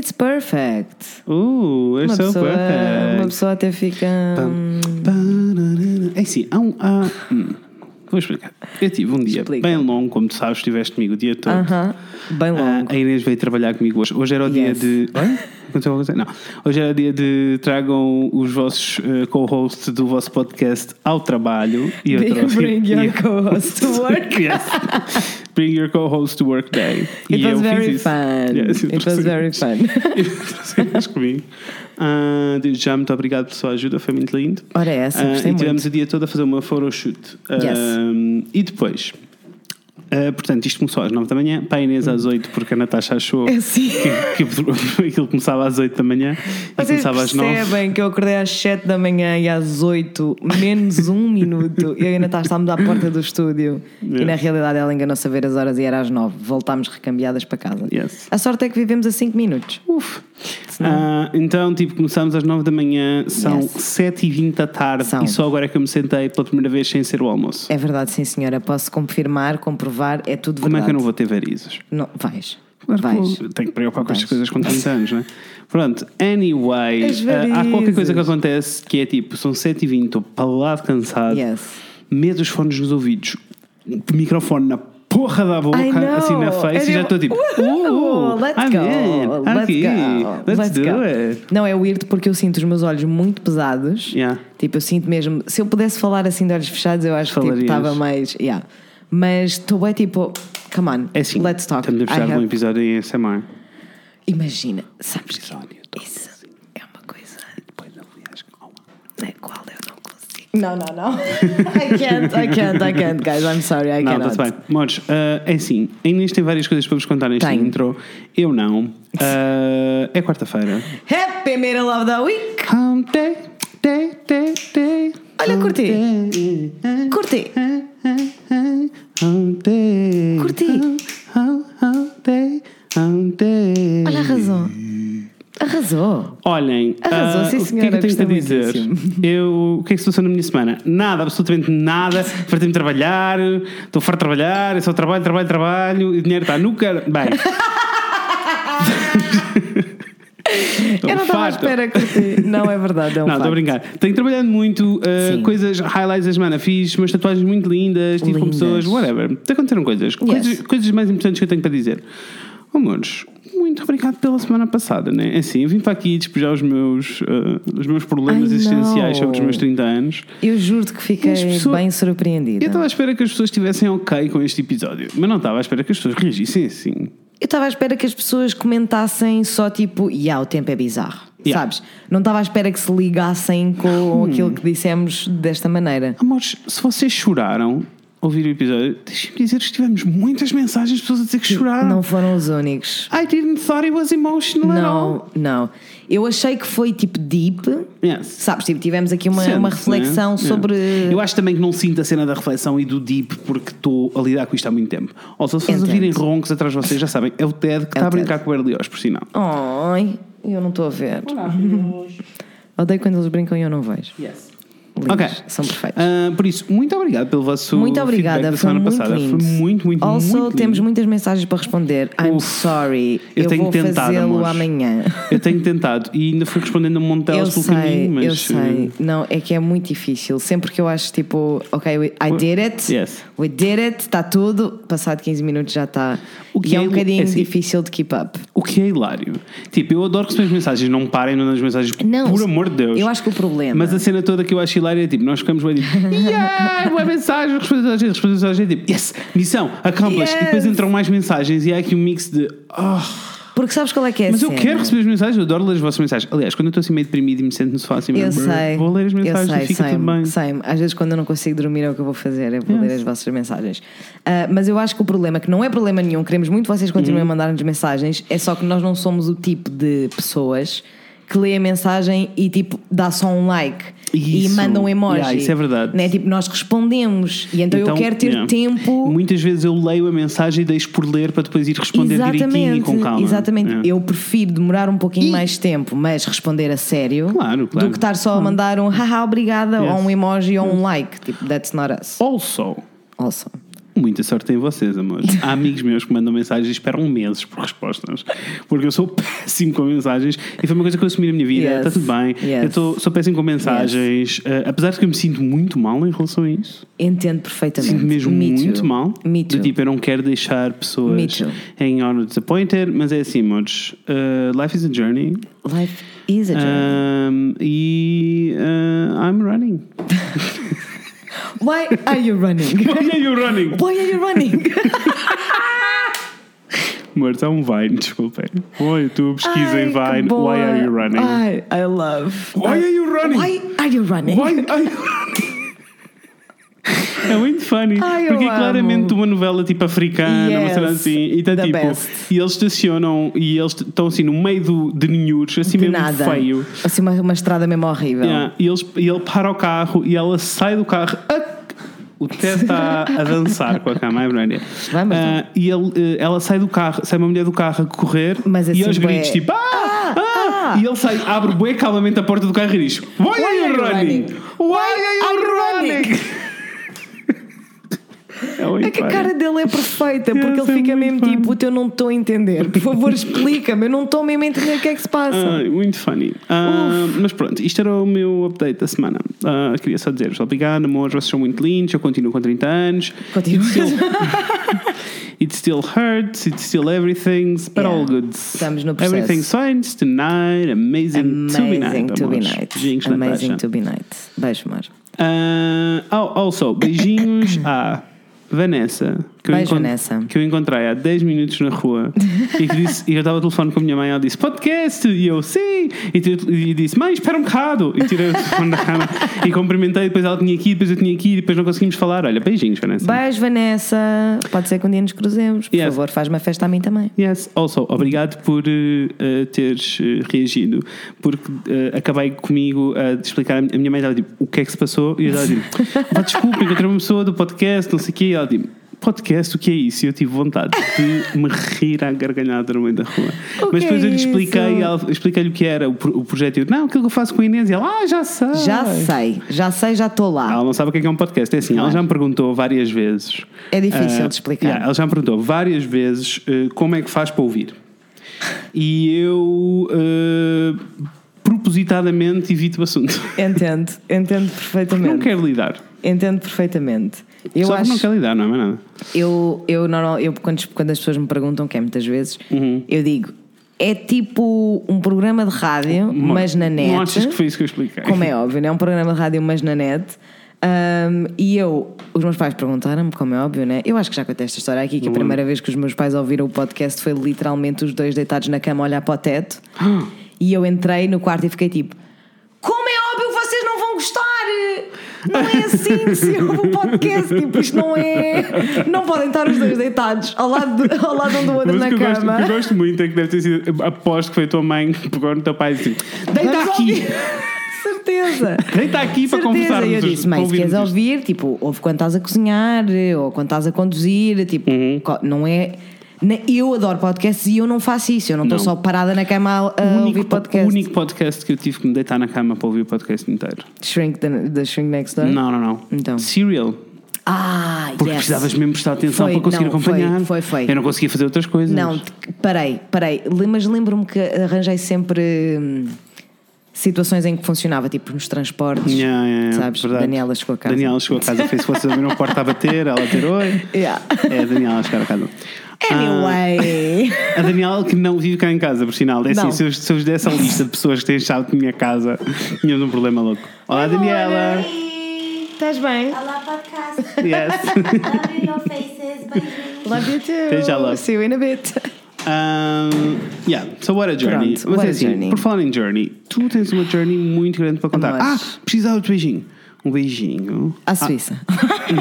It's perfect. Uh, é Uma so pessoa, uma perfect. pessoa até fica. hum. É assim, há um. há- hum, Vou explicar. Eu tive um dia Explica. bem longo, como tu sabes, estiveste comigo o dia todo. Aham, bem Ah, longo. a Inês veio trabalhar comigo hoje. Hoje era o dia Yes. de. Oi? Não. Hoje era o dia de tragam os vossos eh, co-hosts do vosso podcast ao trabalho. E eu trouxe- Bring your co-host to work. yes. Bring your co-host to work day. It E was very fun. Yes, It was very fun. eles comigo. Desde já, muito obrigado pela sua ajuda, foi muito lindo. Ora, é essa, gostei e tivemos muito. o dia todo a fazer uma photoshoot. Yes. Ah, e depois, ah, portanto, isto começou às 9 da manhã, para a Inês às 8, porque a Natasha achou É assim. que, que aquilo começava às 8 da manhã e Vocês começava às 9. percebem que eu acordei às 7 da manhã e às 8, menos um minuto, eu ainda estávamos à porta do estúdio e na realidade ela enganou-se a ver as horas e era às 9. Voltámos recambiadas para casa. Yes. A sorte é que vivemos a 5 minutos. Uf. Ah, então, tipo, começámos às 9 da manhã, são Yes. 7h20 da tarde São. e só agora é que eu me sentei pela primeira vez sem ser o almoço. É verdade, sim senhora. Posso confirmar, comprovar, é tudo Como verdade. é que eu não vou ter varizes? Não, vais. Claro que vais. Tenho que preocupar com estas coisas com 30 anos, não é? Pronto, anyway, ah, há qualquer coisa que acontece que é tipo, são 7h20, estou de cansado, Yes. meto os fones nos ouvidos, o microfone na porra da boca, assim na face, e já estou tipo, tipo, "Woohoo, uh, let's I'm go, in, let's aqui, go, let's, let's do go." it. Não, é weird porque eu sinto os meus olhos muito pesados. Yeah. Tipo, eu sinto mesmo. Se eu pudesse falar assim de olhos fechados, eu acho que tipo, Falarias. estava mais. Yeah. Mas estou bem tipo, come on, É assim, let's talk. estamos a I precisar de um have- episódio em ASMR. Imagina, sabes que Episódio todo isso é uma coisa Depois, aliás, calma. na qual eu não consigo. Não, não, não. I can't, I can't, I can't, guys. I'm sorry, I Não, cannot. está-se bem. Modos, ah, é assim, a Inês tem várias coisas para vos contar neste Tenho. intro. Eu não. Ah, é quarta-feira. Happy Middle of the Week! Day, day, day, day. Olha, curti. Curti. Curti. Olha, arrasou. Arrasou. Olhem, Arrasou, ah, sim, o que é que senhora, eu tenho para dizer? muitíssimo. Eu, o que é que se passou na minha semana? Nada, absolutamente nada. Fartei-me de trabalhar, estou farto de trabalhar, eu só trabalho, trabalho, trabalho, e o dinheiro está no car... Bem. Eu não estava à espera, curti. Não, é verdade, é um Não, estou a brincar. Tenho trabalhado muito, uh, coisas, highlights da semana. Fiz umas tatuagens muito lindas, tive com pessoas, whatever. Te aconteceram coisas. coisas. Coisas mais importantes que eu tenho para dizer. Oh, Amores, muito obrigado pela semana passada, né? Assim, eu vim para aqui despejar os meus, uh, os meus problemas existenciais sobre os meus 30 anos. Eu juro-te que fiquei As pessoas- bem surpreendida. Eu estava à espera que as pessoas estivessem ok com este episódio, mas não estava à espera que as pessoas reagissem assim. Eu estava à espera que as pessoas comentassem só tipo, e yeah, o tempo é bizarro. Yeah. Sabes? Não estava à espera que se ligassem com aquilo que dissemos desta maneira. Amores, se vocês choraram ao ouvir o episódio, deixem-me dizer que tivemos muitas mensagens de pessoas a dizer que choraram. Não foram os únicos. I didn't thought it was emotional. Não, não. Eu achei que foi tipo deep. Yes. Sabes, tipo, tivemos aqui uma, uma reflexão né? sobre. Yeah. Eu acho também que não sinto a cena da reflexão e do deep porque estou a lidar com isto há muito tempo. Ou se vocês ouvirem roncos atrás de vocês, já sabem, é o Ted que está a Ted. brincar com o Berlioz, por sinal. Ai, eu não estou a ver. Odeio quando eles brincam e eu não vejo. Yes. Lindos, Ok. São perfeitos. Ah, por isso, muito obrigado pelo vosso Muito feedback obrigada, da foi semana passada. lindo. Foi muito, muito, Also, muito temos lindo. muitas mensagens para responder. I'm Uf, sorry. eu Eu, tenho vou tentado, fazê-lo amanhã. Eu tenho tentado e ainda fui respondendo um monte delas pelo sei, caminho, mas. eu sei. Não, é que é muito difícil. Sempre que eu acho tipo, ok, we- I did it, Yes. we did it, está tudo, passado 15 minutos já está. O que E é é um bocadinho é assim- difícil de keep up. O que é hilário. Tipo, eu adoro receber as mensagens, não parem não nas mensagens, Não, por amor de Deus. Eu acho que o problema. Mas a cena toda que eu acho hilária é tipo, nós ficamos bem tipo, yeah, boa mensagem, responde a gente, responde a gente, tipo, yes, missão, accomplished. E depois Yes. entram mais mensagens e há aqui um mix de, oh, Porque sabes qual é que é mas eu cena? quero receber as mensagens, eu adoro ler as vossas mensagens. Aliás, quando eu estou assim meio deprimido e me sento no sofá assim, Eu sei. vou ler as eu mensagens sei, e fica bem. sei. Às vezes, quando eu não consigo dormir, é o que eu vou fazer, é vou Yes. ler as vossas mensagens. Ah, mas eu acho que o problema, que não é problema nenhum, queremos muito que vocês Uhum. continuem a mandar-nos mensagens, é só que nós não somos o tipo de pessoas que lê a mensagem e tipo dá só um like e Isso. manda um emoji. Yeah, isso é verdade. Né? Tipo, nós respondemos e então, eu quero ter yeah. tempo. Muitas vezes eu leio a mensagem e deixo por ler para depois ir responder direitinho e com calma. Exatamente. Yeah. Eu prefiro demorar um pouquinho E- mais tempo, mas responder a sério, Claro, claro. do que estar só a mandar um haha, obrigada, Yes. ou um emoji ou um like. Tipo, that's not us. Also, Also. Muita sorte em vocês, amores. Há amigos meus que mandam mensagens e esperam meses por respostas. Porque eu sou péssimo com mensagens e foi uma coisa que eu assumi na minha vida. Yes. Está tudo bem. Yes. Eu tô, sou péssimo com mensagens. Uh, apesar de que eu me sinto muito mal em relação a isso. Entendo perfeitamente. Sinto mesmo Me muito too. mal. Me Do tipo, eu não quero deixar pessoas too. hanging on or disappointed, mas é assim, amores. Uh, life is a journey. Life is a journey. Um, e uh, I'm running. Why are you running? Why are you running? Why are you running? Há um Vine, desculpem. Oi, tu pesquisem Vine. Why are you running? Ai, I love. Why are you running? Why are you running? Why are you running? É muito funny. Ai, porque é amo. claramente uma novela tipo africana, uma Yes, cena assim. E tá tipo. best. E eles estacionam e eles estão assim no meio do, de ninhures, assim De mesmo nada. feio. Assim, uma, uma estrada mesmo horrível. Yeah, e, eles, e ele para o carro e ela sai do carro. Ah, o Ted está a dançar com a cama, é verdade. Vai, mas Ah, e ele, eh, ela sai do carro, sai uma mulher do carro a correr Mas e assim, aos bué- gritos tipo ah, Ah, e ele sai, abre bué calmamente a porta do carro e diz Why, are you running? Why are you running? É, É que a cara dele é perfeita, porque ele é fica muito mesmo funny. tipo, "Puta, eu não estou a entender. Por favor, explica-me, eu não estou mesmo a entender o que é que se passa. Ai, muito funny. Ah, mas pronto, isto era o meu update da semana. Ah, queria só dizer-vos obrigado, amor, vocês são muito lindos. Eu continuo com 30 anos. Continua. It still, it hurts, it's still everything, but Yeah. all good. Estamos no processo. Everything's fine tonight. Amazing, to be Amazing night. to be night. Beijinhos, Amazing to be night. Beijo, amor. Ah, oh, also, beijinhos à Vanessa. Que eu, Beijo, encont- Vanessa. que eu encontrei há 10 minutos na rua e, que disse, e eu estava ao telefone com a minha mãe. Ela disse podcast e eu sim. E, e disse mãe, espera um bocado. E tirei o telefone da cama e cumprimentei. Depois ela tinha aqui, depois eu tinha aqui, e depois não conseguimos falar. Olha, beijinhos, Vanessa. Beijo, Vanessa. Pode ser que um dia nos cruzemos. Por Yes. favor, faz uma festa a mim também. Yes, also, obrigado por eh, teres eh, reagido, porque eh, acabei comigo a explicar. A minha mãe estava tipo, o que é que se passou? E eu estava tipo, "Pá, desculpa, encontrei uma pessoa do podcast, não sei o quê. Ela tipo, podcast, o que é isso? E eu tive vontade de me rir à gargalhada no meio da rua. O Mas depois é eu lhe expliquei, ela- expliquei-lhe o que era o, pro- o projeto. E eu, não, aquilo que eu faço com a Inês. E ela, ah, já sei. Já sei, já sei, já estou lá. Ela não sabe o que é que é um podcast. É assim, ela já me perguntou várias vezes. É difícil Ah, de explicar. yeah, ela já me perguntou várias vezes eh, como é que faz para ouvir. E eu eh, propositadamente evito o assunto. Entendo, entendo perfeitamente. Não quero lidar. Entendo perfeitamente. Eu Só acho. não lidar, não é mais nada. Eu, eu, normal, eu quando, quando as pessoas me perguntam, que é muitas vezes, Uhum. eu digo: é tipo um programa de rádio, mas na net. Não achas que foi isso que eu expliquei? Como é óbvio, não é um programa de rádio, mas na net. Um, e eu, os meus pais perguntaram-me, como é óbvio, né? Eu acho que já contei esta história aqui, que a primeira vez que os meus pais ouviram o podcast foi literalmente os dois deitados na cama a olhar para o teto. e eu entrei no quarto e fiquei tipo: Como é óbvio, vocês não vão gostar! Não é assim que se ouve o podcast. Tipo, isto não é. Não podem estar os dois deitados ao lado, de- ao lado um do outro Mas o na que eu, gosto, o cama. que eu gosto muito é que deve ter sido. Aposto que foi a tua mãe que pegou no teu pai e disse: Deita Vamos aqui! Certeza! Deita aqui para conversar. eu disse, mãe, se queres ouvir, tipo, ouve quando estás a cozinhar ou quando estás a conduzir, tipo, Uhum. não é. Eu adoro podcasts e eu não faço isso, eu não estou só parada na cama a, único, ouvir podcast. o único podcast que eu tive que me deitar na cama para ouvir o podcast inteiro. Shrink the, the Shrink Next Door? Não, não, não. Então. Serial. Ah, Porque yes. precisavas mesmo prestar atenção Foi, para conseguir não, acompanhar. foi, foi, foi. Eu não conseguia fazer outras coisas. Não, parei, parei. Mas lembro-me que arranjei sempre hum, situações em que funcionava, tipo nos transportes. Yeah, yeah, sabes? verdade. Daniela chegou a casa. Daniela chegou a casa, fez ouviram a porta a bater, ela a ter oi. Yeah. É a Daniela a chegar a casa. Anyway. Ah, a Daniela que não vive cá em casa, por sinal. É assim, se eu, se eu desse a lista de pessoas que têm chave de minha casa, tínhamos um problema louco. Olá, Daniela. Estás bem? Olá, podcast. Yes. Love your faces. Beijinhos. Love you too. Love. See you in a bit. Um, yeah, so what a journey. Pronto, Mas what é a assim, journey. por falar em journey, tu tens uma journey muito grande para contar. Amor. Ah, precisava de beijinho. Um beijinho. À Suíça.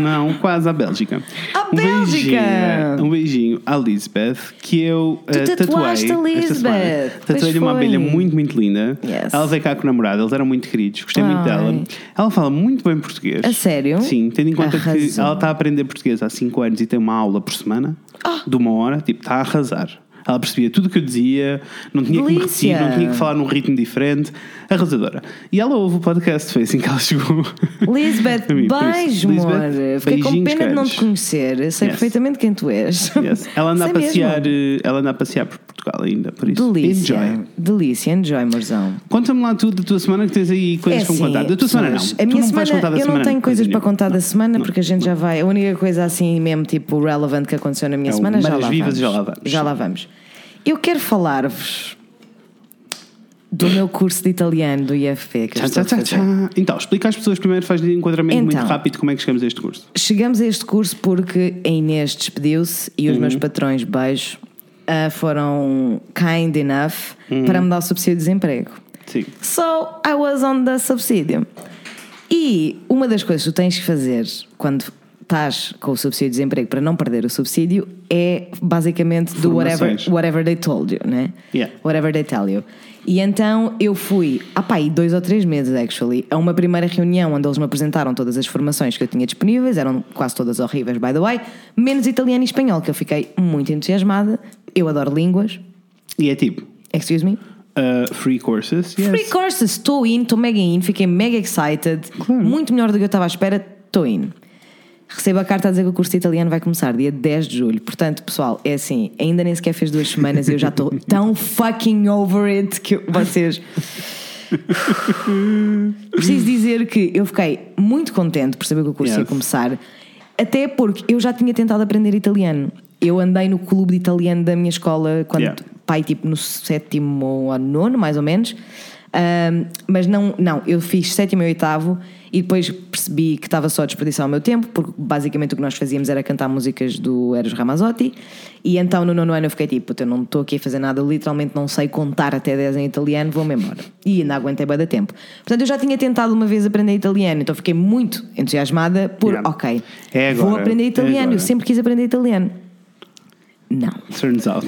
Não, quase à Bélgica. À um Bélgica! Beijinho, um beijinho à Lisbeth, que eu Tu tatuaste tatuei. a. Lisbeth, Tatuei-lhe uma abelha muito, muito linda. Yes. Ela veio cá com o namorado, eles eram muito queridos, gostei muito Ai. dela. Ela fala muito bem português. A sério? Sim, tendo em conta que Arrasou. ela está a aprender português há 5 anos e tem uma aula por semana, Ah. de uma hora, tipo, está a arrasar. Ela percebia tudo o que eu dizia, não tinha que me Delícia. repetir, não tinha que falar num ritmo diferente. Arrasadora. E ela ouve o podcast, foi assim que ela chegou. Lisbeth, beijo, amor. Fiquei com pena de não te conhecer. Sei Yes. perfeitamente quem tu és. Yes. Ela anda a Sei mesmo. passear, eh, ela anda a passear por Portugal ainda, por isso. Delícia. Enjoy. Delícia, enjoy, morzão. Conta-me lá tudo da tua semana que tens aí coisas para me contar. Da tua semana não. Tu É assim, A minha não semana, eu semana. não tenho coisas para contar da semana porque a gente já vai. A única coisa assim mesmo, tipo, relevant que aconteceu na minha É semana, já lá, Vivas já lá vamos. Já lá vamos. Eu quero falar-vos do meu curso de italiano do IFP que Tchá, tchá, tchá. Então, explica às pessoas primeiro, faz um enquadramento muito Então. rápido como é que chegamos a este curso. Chegamos a este curso porque a Inês despediu-se e os Uhum. meus patrões, beijo, ah, foram kind enough Uhum. para me dar o subsídio de desemprego. Sim. So I was on the subsídio. E uma das coisas que tu tens que fazer quando estás com o subsídio de desemprego para não perder o subsídio é basicamente do whatever, whatever they told you, né? Yeah. Whatever they tell you. E então eu fui, ah pá, aí dois ou três meses, actually, a uma primeira reunião onde eles me apresentaram todas as formações que eu tinha disponíveis, eram quase todas horríveis, by the way, menos italiano e espanhol, que eu fiquei muito entusiasmada. Eu adoro línguas. E é tipo, Excuse me? uh, free courses. Yes. Free courses, estou in, estou mega in, fiquei mega excited, Claro. muito melhor do que eu estava à espera, estou in. Recebo a carta a dizer que o curso de italiano vai começar dia 10 de julho. Portanto, pessoal, é assim, ainda nem sequer fez duas semanas e eu já estou tão fucking over it que vocês. Preciso dizer que eu fiquei muito contente por saber que o curso ia Yes. começar, até porque eu já tinha tentado aprender italiano. Eu andei no clube de italiano da minha escola quando Yeah. pai tipo no sétimo ou nono, mais ou menos. Ahm, mas não, não, eu fiz sétimo e oitavo e depois percebi que estava só a desperdiçar o meu tempo, porque basicamente o que nós fazíamos era cantar músicas do Eros Ramazzotti. E então no nono ano eu fiquei tipo, "Puta, eu não estou aqui a fazer nada, eu literalmente não sei contar até 10 em italiano, vou-me embora. E ainda aguentei bem da tempo. Portanto, eu já tinha tentado uma vez aprender italiano, então fiquei muito entusiasmada por, Yeah. ok, É vou agora, aprender é italiano, agora. eu sempre quis aprender italiano. Não. Turns out.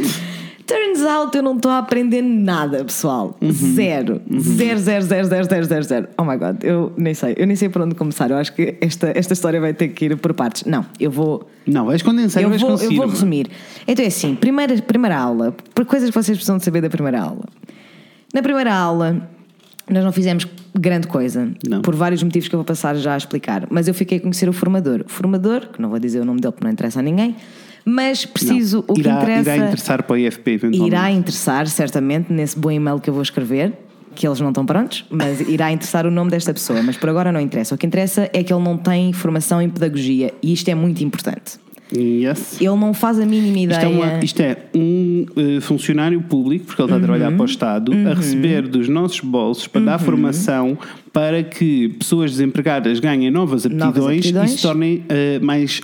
Turns out eu não estou a aprender nada, pessoal. Zero. Zero, zero, zero, zero, zero, zero, zero. Oh my god, eu nem sei. Eu nem sei por onde começar. Eu acho que esta, esta história vai ter que ir por partes. Não, eu vou. Não, vais condensar Eu vais vou, eu vou mano. resumir. Então é assim: primeira, primeira aula, por coisas que vocês precisam de saber da primeira aula. Na primeira aula, nós não fizemos grande coisa, Não. por vários motivos que eu vou passar já a explicar. Mas eu fiquei a conhecer o formador. O formador, que não vou dizer o nome dele porque não interessa a ninguém, mas preciso, Não. o que irá, interessa. Irá interessar para o IFP eventualmente. Irá interessar, certamente, nesse bom e-mail que eu vou escrever, que eles não estão prontos, mas irá interessar o nome desta pessoa. Mas por agora não interessa. O que interessa é que ele não tem formação em pedagogia e isto é muito importante. Yes. Ele não faz a mínima Isto ideia. é, uma- isto é um eh, funcionário público, porque ele está a Uhum. trabalhar para o Estado, a receber dos nossos bolsos para Uhum. dar formação para que pessoas desempregadas ganhem novas aptidões, aptidões. e se tornem eh, mais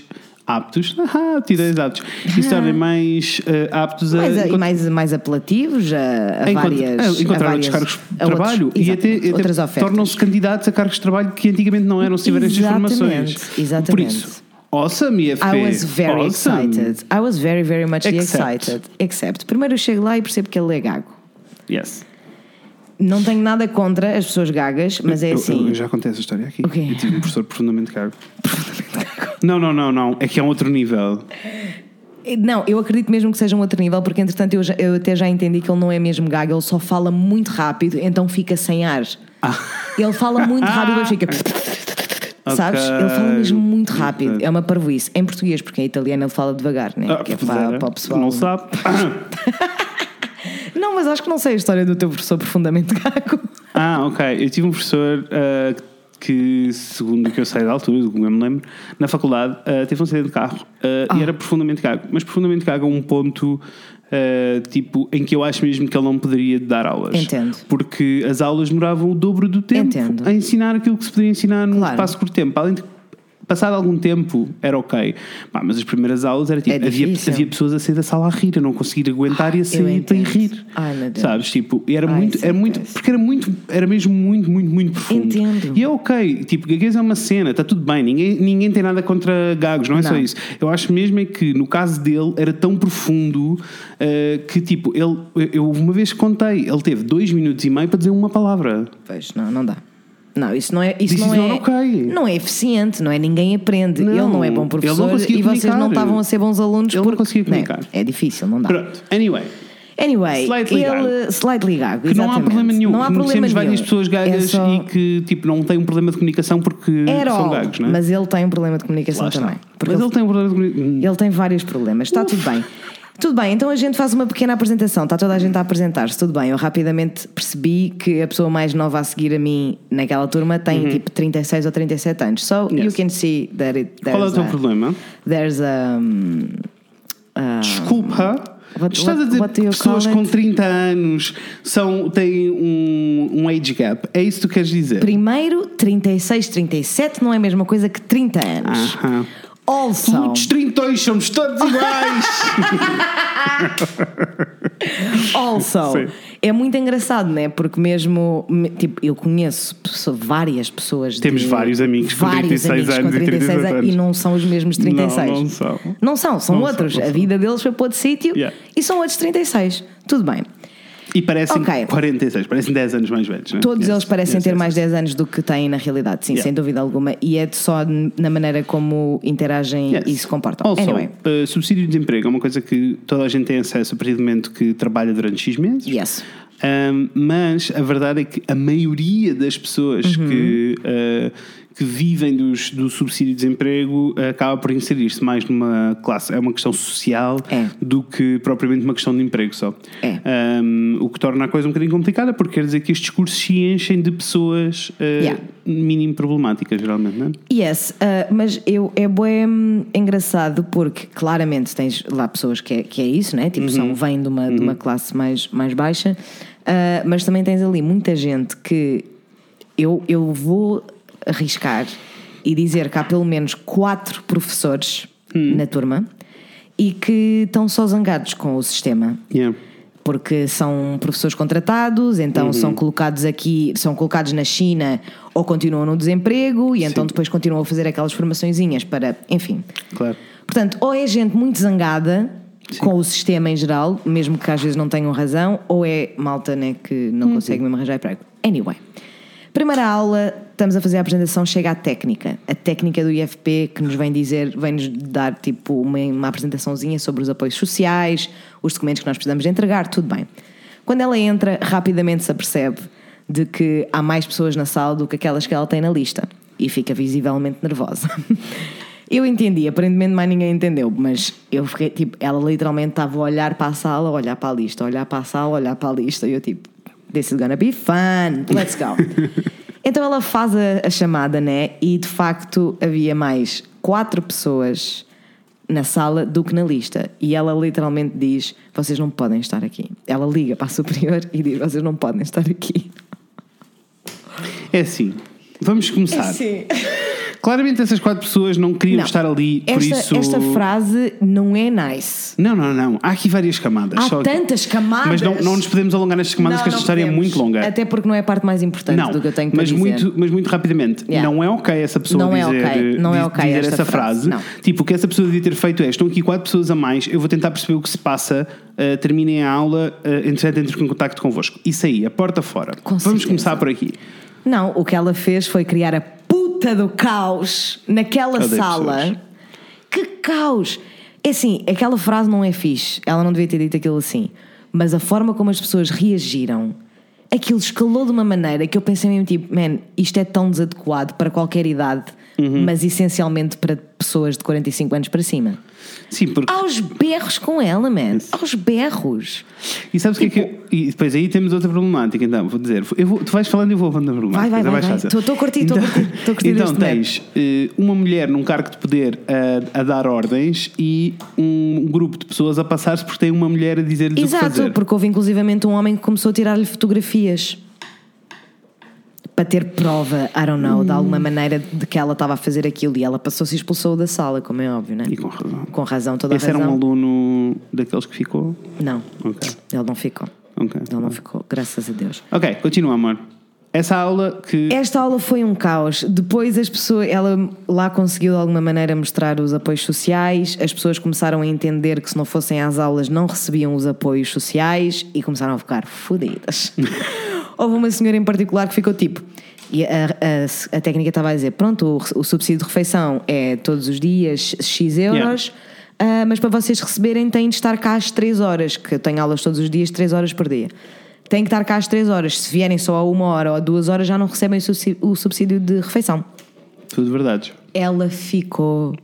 aptos. Ah, aptidões aptos. E se tornem mais eh, aptos a. mais, a- e encont- mais, mais apelativos a, a a várias. a encontrar a cargos de a outros- trabalho e até, outras ofertas. tornam-se candidatos a cargos de trabalho que antigamente não eram se tiverem estas Exatamente, formações. exatamente. Por isso, awesome IFP. I was very awesome. excited. I was very, very much Except. excited. Except. Primeiro eu chego lá e percebo que ele é gago. Yes. Não tenho nada contra as pessoas gagas, mas é Eu- assim. Eu, já contei essa história aqui. O quê? Eu tive um professor profundamente cago. Não, não, não, não. É que é um outro nível. Não, eu acredito mesmo que seja um outro nível, porque entretanto eu, já- eu até já entendi que ele não é mesmo gago, ele só fala muito rápido, então fica sem ar. Ah. Ele fala muito rápido e fica. Sabes? Ele fala mesmo muito rápido. É uma parvoíce. Em português, porque em italiano ele fala devagar, né? Ah, que é para, era. para o pessoal. Não sabe. Não, mas acho que não sei a história do teu professor profundamente gago. Ah, ok. Eu tive um professor ah, que, segundo o que eu sei da altura, do que eu me lembro, na faculdade ah, teve um acidente de carro ah, e era profundamente cago. Mas profundamente cago a um ponto. ah, tipo, em que eu acho mesmo que ele não poderia dar aulas. Entendo. Porque as aulas demoravam o dobro do tempo Entendo. a ensinar aquilo que se poderia ensinar num Claro. espaço curto tempo. Além de passado algum tempo era ok. Pá, mas as primeiras aulas era tipo, É havia, havia pessoas a sair da sala a rir, a não conseguir aguentar e a sair entendo. rir. Ai, meu Deus. Sabes? Tipo, e era Ai, muito, isso era muito, porque era muito, era mesmo muito, muito, muito profundo. Entendo. E é ok, tipo, gaguez é uma cena, está tudo bem, ninguém, ninguém tem nada contra gagos, não é só Não. isso. Eu acho mesmo é que no caso dele era tão profundo eh, que, tipo, ele, eu uma vez contei, ele teve dois minutos e meio para dizer uma palavra. Pois, não, não dá. Não, isso não é. Isso This não é, okay. não é eficiente, não é? Ninguém aprende. Não, ele não é bom não professor e vocês não comunicar. estavam a ser bons alunos Ele não porque conseguia né, comunicar. é difícil, não dá. Pronto, anyway. Anyway, Slightly ele gago. slightly gago. Que não há problema nenhum. Não há problema Conhecemos nenhum. várias pessoas gagas É só- e que tipo, não têm um problema de comunicação porque Era são gagos, não é? Mas ele tem um problema de comunicação também. Mas ele, ele tem um problema de comunicação. ele tem vários problemas. Está tudo bem. Tudo bem, então a gente faz uma pequena apresentação. Está toda a gente a apresentar-se. Tudo bem. Eu rapidamente percebi que a pessoa mais nova a seguir a mim naquela turma tem tipo 36 ou 37 anos. So you Uhum. Yes. can see that it, there's Qual é o teu a, problema? There's a. um, Desculpa. What- Estás a dizer que you pessoas com it? 30 anos são, têm um, um age gap. É isso que tu queres dizer? Primeiro, 36, 37 não é a mesma coisa que 30 anos. Aham. Also, Todos 32 somos todos iguais. also Sim. é muito engraçado, né? Porque mesmo, me- tipo, eu conheço pesso- várias pessoas. Temos de- vários amigos com vários 36 amigos com anos e 36 anos. e não são os mesmos 36. Não, não são. Não são, são Não são, outros. não a são. vida deles foi para outro sítio Yeah. e são outros 36. Tudo bem. E parecem Ok. 46, parecem 10 anos mais velhos. Não é? Todos Yes. eles parecem Yes, ter yes, mais yes. 10 anos do que têm na realidade, sim, Yeah. sem dúvida alguma. E é só na maneira como interagem e se comportam. Also, Anyway, uh, subsídio de desemprego é uma coisa que toda a gente tem acesso a partir do momento que trabalha durante X meses. yes. Um, mas a verdade é que a maioria das pessoas Uhum. que, uh, que vivem dos, do subsídio de desemprego acaba por inserir-se mais numa classe. É uma questão social É. do que propriamente uma questão de emprego só. É. Um, o que torna a coisa um bocadinho complicada, porque quer dizer que estes cursos se enchem de pessoas uh, Yeah. mínimo problemáticas, geralmente, não é? Yes, uh, mas eu, é bem engraçado porque claramente tens lá pessoas que é, que é isso, né? Tipo, Uhum. são, vêm de uma, de uma classe mais, mais baixa, uh, mas também tens ali muita gente que eu, eu vou arriscar e dizer que há pelo menos quatro professores Hum. na turma e que estão só zangados com o sistema. Yeah. porque são professores contratados, então são colocados aqui, são colocados na China ou continuam no desemprego e então depois continuam a fazer aquelas formaçõezinhas para, enfim. Claro. Portanto, ou é gente muito zangada com o sistema em geral, mesmo que às vezes não tenham razão, ou é malta né, que não consegue mesmo arranjar emprego. Anyway, primeira aula, estamos a fazer a apresentação, chega à técnica. A técnica do IFP que nos vem dizer, vem-nos dar tipo uma, uma apresentaçãozinha sobre os apoios sociais, os documentos que nós precisamos de entregar, tudo bem. Quando ela entra, rapidamente se apercebe de que há mais pessoas na sala do que aquelas que ela tem na lista e fica visivelmente nervosa. Eu entendi, aparentemente mais ninguém entendeu, mas eu fiquei tipo, ela literalmente estava a olhar para a sala, a olhar para a lista, a olhar para a sala, a olhar para a lista, e eu tipo, this is gonna be fun, let's go. então ela faz a, a chamada, né? E de facto havia mais quatro pessoas na sala do que na lista. E ela literalmente diz: Vocês não podem estar aqui. Ela liga para a superior e diz: Vocês não podem estar aqui. É assim, vamos começar. Sim. Claramente essas quatro pessoas não queriam Não. estar ali, por Esta, isso. esta frase não é nice. Não, não, não. Há aqui várias camadas. Há só que- tantas camadas. Mas não, não nos podemos alongar nestas camadas, Não, que esta história é podemos. muito longa. Até porque não é a parte mais importante não, do que eu tenho para mas dizer. muito, mas muito rapidamente. Yeah. Não é ok essa pessoa Não é dizer, ok, não é diz- ok dizer esta essa frase, frase. Tipo, o que essa pessoa devia ter feito é: estão aqui quatro pessoas a mais, eu vou tentar perceber o que se passa, uh, terminem a aula, uh, entretanto entro em contacto convosco. Isso aí, a porta fora. Com Vamos certeza. começar por aqui. Não, o que ela fez foi criar a puta do caos naquela Odeio sala. pessoas. Que caos! É assim, aquela frase não é fixe. Ela não devia ter dito aquilo assim. Mas a forma como as pessoas reagiram, aquilo escalou de uma maneira que eu pensei mesmo tipo, man, isto é tão desadequado para qualquer idade, Uhum. mas essencialmente para pessoas de 45 anos para cima. Sim, porque. Aos berros com ela, man. Aos berros. E sabes o que é que. Tipo- eu- E depois aí temos outra problemática, então, vou dizer. Eu vou- tu vais falando e eu vou falando da problemática. Vai, vai, é vai, tô a curtir, a Então- a curtir Então tens eh, uma mulher num cargo de poder a, a dar ordens e um grupo de pessoas a passar-se porque tem uma mulher a dizer-lhes o que Exato, fazer. porque houve inclusivamente um homem que começou a tirar-lhe fotografias para ter prova, I don't know, de Hum. alguma maneira de que ela estava a fazer aquilo e ela passou-se e expulsou da sala, como é óbvio, né? E com razão. Com razão, toda Esse a era um razão. aluno daqueles que ficou? Não, Ok. ele não ficou. Ok. Ele não ficou, graças a Deus. Ok, continua, amor. Essa aula que. Esta aula foi um caos. Depois as pessoas, ela lá conseguiu de alguma maneira mostrar os apoios sociais. As pessoas começaram a entender que se não fossem às aulas não recebiam os apoios sociais e começaram a ficar fodidas. Houve uma senhora em particular que ficou tipo. E a, a- a técnica estava a dizer: pronto, o, o subsídio de refeição é todos os dias X euros. Ah, mas para vocês receberem têm de estar cá às 3 horas, que eu tenho aulas todos os dias, 3 horas por dia. Têm que estar cá às 3 horas. Se vierem só a uma hora ou a duas horas, já não recebem o subsí- o subsídio de refeição. Tudo verdades. Ela ficou.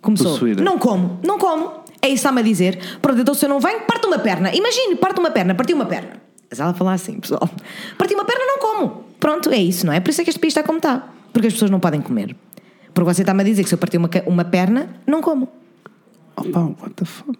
Começou. Possuída. Não como, não como. É isso que está-me a dizer. Pronto, então se eu não venho, parto uma perna. Imagine, parto uma perna, parti uma perna. Mas ela fala assim, pessoal. Parti uma perna, não como. Pronto, é isso, não é? Por isso é que este país está como está. Porque as pessoas não podem comer. Porque você está-me a dizer que se eu partir uma, uma perna, não como. Opa, what the fuck?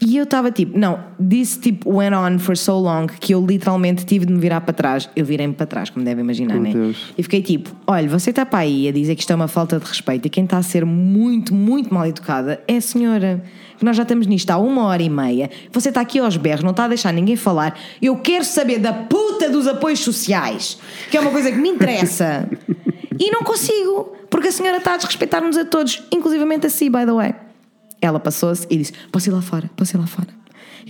E eu estava tipo, não, this tipo went on for so long que eu literalmente tive de me virar para trás. Eu virei-me para trás, como devem imaginar, Meu né? Deus. E fiquei tipo, olha, você está para aí a dizer que isto é uma falta de respeito e quem está a ser muito, muito mal educada é a senhora. Que nós já estamos nisto há uma hora e meia. Você está aqui aos berros, não está a deixar ninguém falar. Eu quero saber da puta dos apoios sociais, que é uma coisa que me interessa. e não consigo, porque a senhora está a desrespeitar-nos a todos, inclusivamente a si, by the way. Ela passou-se e disse: Posso ir lá fora? Posso ir lá fora?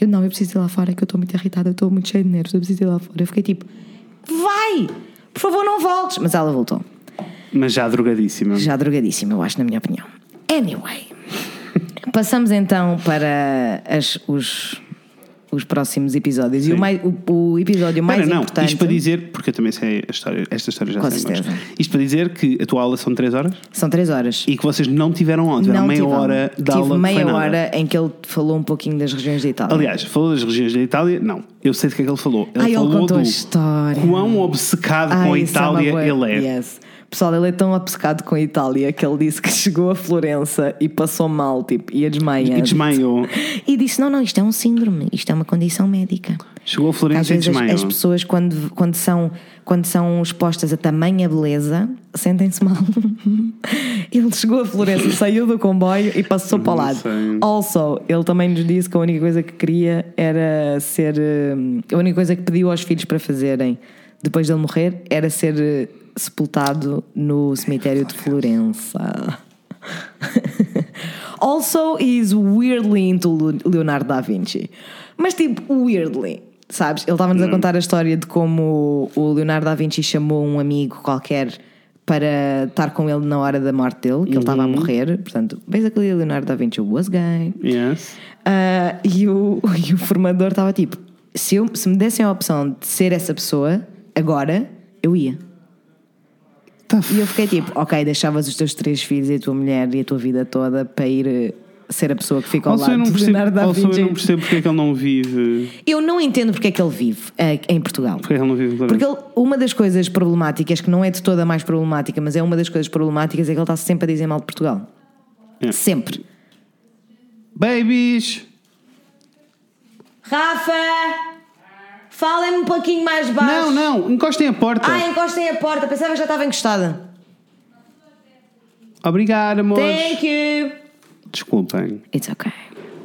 Eu não, eu preciso ir lá fora, que eu estou muito irritada, eu estou muito cheia de nervos, eu preciso ir lá fora. Eu fiquei tipo: Vai! Por favor, não voltes. Mas ela voltou. Mas já drogadíssima. Já drogadíssima, eu acho, na minha opinião. Anyway. Passamos então para as- os, os próximos episódios. E o, mais, o, o episódio mais Espera, não, importante. isto para dizer, porque eu também sei a história, esta história já Com sei. Isto para dizer que a tua aula são 3 horas São três horas. e que vocês não tiveram aula, tiveram não meia tive hora de Tive aula. meia hora em que ele falou um pouquinho das regiões da Itália. Aliás, falou das regiões da Itália? Não. Eu sei do que é que ele falou. Ele Ai, ele falou contou do a história. quão obcecado Ai, com a é Itália boa- ele é. Yes. Pessoal, ele é tão obcecado com a Itália que ele disse que chegou a Florença e passou mal, tipo, ia desmaiando. E desmaiou. E disse: Não, não, isto é um síndrome, isto é uma condição médica. Chegou a Às Florença e vezes as, desmaiou. as pessoas, quando, quando, são, quando são expostas a tamanha beleza, sentem-se mal. ele chegou a Florença, saiu do comboio e passou para o lado. sei. Also, ele também nos disse que a única coisa que queria era ser. hum, A única coisa que pediu aos filhos para fazerem depois dele morrer era ser eh, sepultado no cemitério de Florença. also, he's weirdly into Leonardo da Vinci. Mas tipo, weirdly. Sabes? Ele estava-nos a contar a história de como o Leonardo da Vinci chamou um amigo qualquer para estar com ele na hora da morte dele, que ele estava a morrer. Portanto, basically, Leonardo da Vinci was gay. Yes. Ah, e, o, e o formador estava tipo: se, eu, se me dessem a opção de ser essa pessoa, agora, eu ia. E eu fiquei tipo: ok, deixavas os teus três filhos e a tua mulher e a tua vida toda para ir eh, ser a pessoa que fica ao Also, lado não de percebo, Leonardo da also, eu Vinci. não percebo porque é que ele não vive. Eu não entendo porque é que ele vive eh, em Portugal. Porque é ele não vive Porque ele- uma das coisas problemáticas, que não é de toda a mais problemática, mas é uma das coisas problemáticas, é que ele está sempre a dizer mal de Portugal. É. Sempre. Babies! Rafa! Falem-me um pouquinho mais baixo. Não, não, encostem a porta. Ah, encostem a porta. Pensava que já estava encostada. Obrigado, amor. Thank you. Desculpem, It's okay.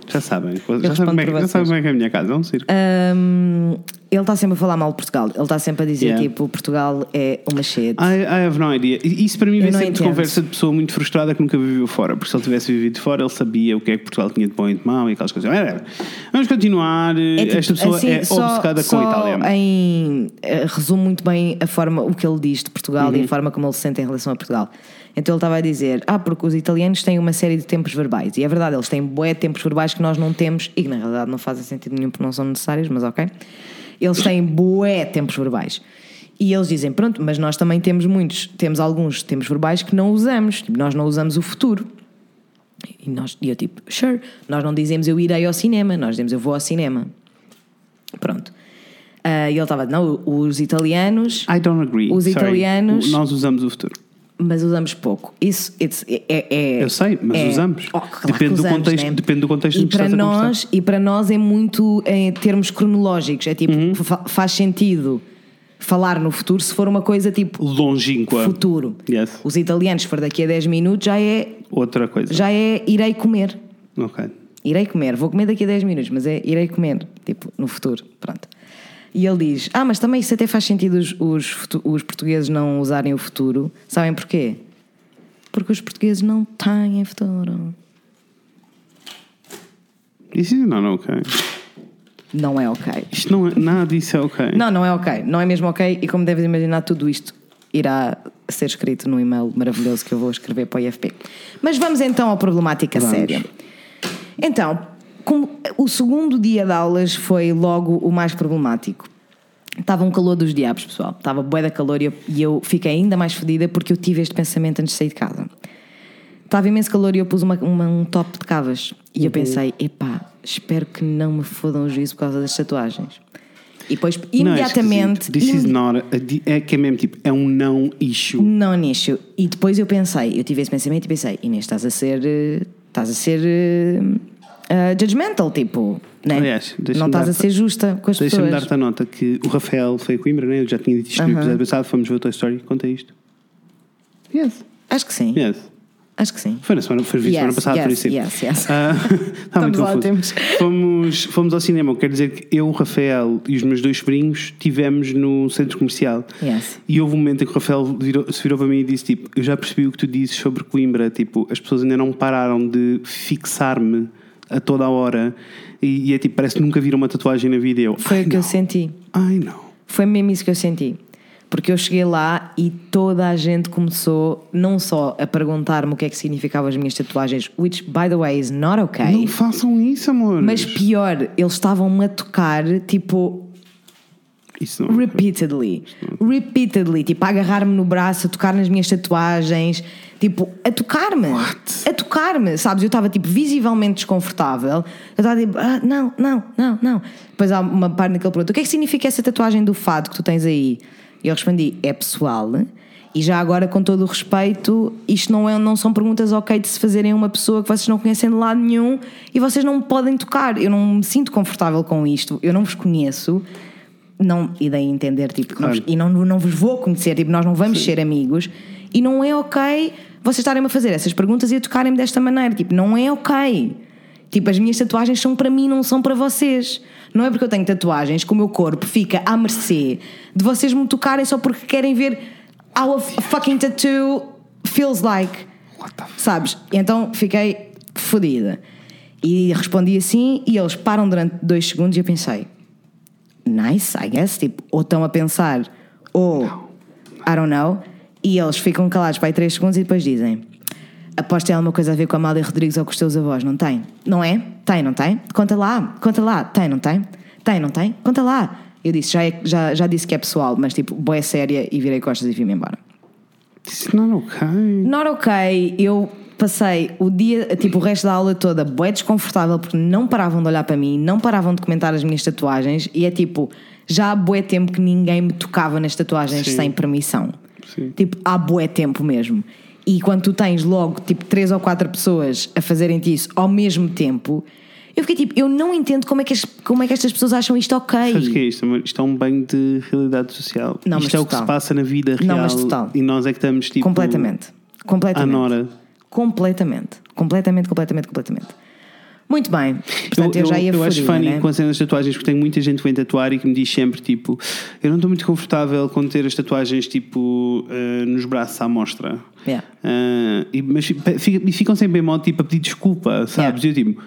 já sabem. Já sabem, como é, que- já sabem como é que é a minha casa, é um circo. Hum, ele está sempre a falar mal de Portugal. Ele está sempre a dizer Yeah. tipo: Portugal é uma shit. I, I have no idea. Isso para mim vem sempre de conversa de pessoa muito frustrada que nunca viveu fora. Porque se ele tivesse vivido fora, ele sabia o que é que Portugal tinha de bom e de mau e aquelas coisas. Whatever. Vamos continuar. É tipo, Esta pessoa assim, é só- obcecada só com a Itália. Em, eh, resume muito bem a forma, o que ele diz de Portugal Uhum. e a forma como ele se sente em relação a Portugal. Então ele estava a dizer: Ah, porque os italianos têm uma série de tempos verbais. E é verdade, eles têm bué tempos verbais que nós não temos e que na realidade não fazem sentido nenhum porque não são necessários, mas ok. Eles têm bué tempos verbais. E eles dizem: Pronto, mas nós também temos muitos, temos alguns tempos verbais que não usamos. Tipo, nós não usamos o futuro. E, nós, e eu tipo, sure, nós não dizemos eu irei ao cinema, nós dizemos eu vou ao cinema. Pronto. Ah, e ele estava, não, os italianos, I don't agree. Os Sorry. italianos- Nós usamos o futuro. Mas usamos pouco. Isso é, é- é- Eu sei, mas é- usamos. Oh, claro Depende que do usamos, contexto- né? depende do contexto e para nós E para nós é muito em termos cronológicos. É tipo, Uhum. fa- faz sentido falar no futuro se for uma coisa tipo Longínqua. futuro. Yes. Os italianos, se for daqui a 10 minutos, já é, Outra coisa. já é irei comer. Ok. Irei comer, vou comer daqui a 10 minutos, mas é irei comer, tipo, no futuro. Pronto. E ele diz: Ah, mas também isso até faz sentido os, os, os portugueses não usarem o futuro. Sabem porquê? Porque os portugueses não têm futuro. Isso não é ok. Não é ok. Isto não é, nada disso é ok. Não, não é ok. Não é mesmo ok. E como deves imaginar, tudo isto irá ser escrito num e-mail maravilhoso que eu vou escrever para o IFP. Mas vamos então à problemática Vamos. séria. Então, o segundo dia de aulas foi logo o mais problemático. Estava um calor dos diabos, pessoal. Estava bué da calor e eu, e eu fiquei ainda mais fodida porque eu tive este pensamento antes de sair de casa. Estava imenso calor e eu pus uma, uma- um top de cavas. E eu pensei, epá, espero que não me fodam o juízo por causa das tatuagens. E depois, Não, é imediatamente. This is not a é que é mesmo tipo, é um não issue. Não nicho. E depois eu pensei, eu tive esse pensamento e pensei, Inês, estás a ser. eh, Estás a ser. Eh, judgmental, tipo. Né? Aliás, deixa-me não estás a ser justa com as Deixa-me pessoas. dar-te a nota que o Rafael foi a Coimbra, né? eu já tinha dito isto no episódio passado, fomos ver o Toy Story, conta isto. Yes. Acho que sim. Yes. Acho que sim. Foi na semana, foi a semana Yes, passada, por yes, isso. yes, yes. Ah, está muito confuso. ótimos. Fomos, fomos ao cinema, quer dizer que eu, o Rafael e os meus dois sobrinhos estivemos no centro comercial. Yes. E houve um momento em que o Rafael virou- se virou para mim e disse: Tipo, eu já percebi o que tu dizes sobre Coimbra. Tipo, as pessoas ainda não pararam de fixar-me a toda a hora. E, e é tipo, parece que nunca viram uma tatuagem na vida. Eu, Foi "Ai, o que eu não. senti. Ai não. Foi mesmo isso que eu senti. Porque eu cheguei lá e toda a gente começou não só a perguntar-me o que é que significavam as minhas tatuagens, which, by the way, is not okay. Não façam isso, amor. Mas pior, eles estavam-me a tocar, tipo, Isso não. repeatedly. Repeatedly. Tipo, a agarrar-me no braço, a tocar nas minhas tatuagens. Tipo, a tocar-me. A tocar-me. Sabes? Eu estava, tipo, visivelmente desconfortável. Eu estava tipo, ah, não, não, não, não. Depois há uma parte naquele pergunta: o que é que significa essa tatuagem do fado que tu tens aí? E eu respondi: é pessoal. E já agora, com todo o respeito, isto não, é, não são perguntas ok de se fazerem a uma pessoa que vocês não conhecem de lado nenhum e vocês não me podem tocar. Eu não me sinto confortável com isto. Eu não vos conheço não, e daí entender, tipo, não Claro. vos- e não, não vos vou conhecer, tipo, nós não vamos ser amigos, e não é ok vocês estarem-me a fazer essas perguntas e a tocarem-me desta maneira, tipo, não é ok. Tipo, as minhas tatuagens são para mim, não são para vocês. Não é porque eu tenho tatuagens que o meu corpo fica à mercê de vocês me tocarem só porque querem ver how a fucking tattoo feels like. Sabes? E então fiquei fodida. E respondi assim, e eles param durante dois segundos e eu pensei, nice, I guess. Tipo, ou estão a pensar, ou I don't know. E eles ficam calados para aí 3 segundos e depois dizem: Aposto que tem alguma coisa a ver com a Amália Rodrigues ou com os teus avós, não tem? Não é? Tem, não tem? Conta lá, conta lá. Tem, não tem? Tem, não tem? Conta lá. Eu disse: Já, é- já, já disse que é pessoal, mas tipo, boa séria e virei costas e vim-me embora. Isso não é ok. Not ok, eu passei o dia, tipo, o resto da aula toda bué desconfortável porque não paravam de olhar para mim, não paravam de comentar as minhas tatuagens e é tipo, já há bué tempo que ninguém me tocava nas tatuagens Sim. sem permissão. Sim. Tipo, há bué tempo mesmo. E quando tu tens logo, tipo, três ou quatro pessoas a fazerem-te isso ao mesmo tempo, eu fiquei tipo, eu não entendo como é que, as- como é que estas pessoas acham isto ok. Sabes o que é isto, amor? Isto é um banho de realidade social. Não, isto é o que total. se passa na vida real. Não, mas total. E nós é que estamos tipo. Completamente. Completamente. À nora. Completamente. Completamente, completamente, completamente. Muito bem. Portanto, eu, já ia eu acho fodida, funny né? com a cena das tatuagens porque tem muita gente que vem tatuar e que me diz sempre tipo eu não estou muito confortável com ter as tatuagens tipo eh, nos braços à mostra Yeah. Ah, e, mas fica- e ficam sempre em modo tipo a pedir desculpa sabes? E eu tipo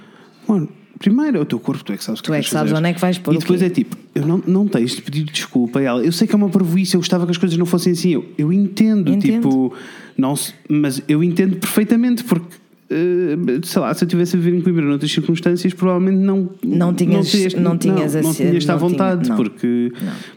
mano Primeiro é o teu corpo, tu é que sabes o que Tu é queres que sabes fazer. onde é que vais pôr E depois é tipo, eu não, não tens de pedir desculpa a ela. Eu sei que é uma parvoíce, eu gostava que as coisas não fossem assim. Eu, eu entendo, Entendo. tipo, não mas eu entendo perfeitamente porque. Eh, sei lá, se eu tivesse a viver em Coimbra noutras circunstâncias, provavelmente não Não tinhas- não tinhas não, não ser- tinhas à não tinha- vontade, não. porque,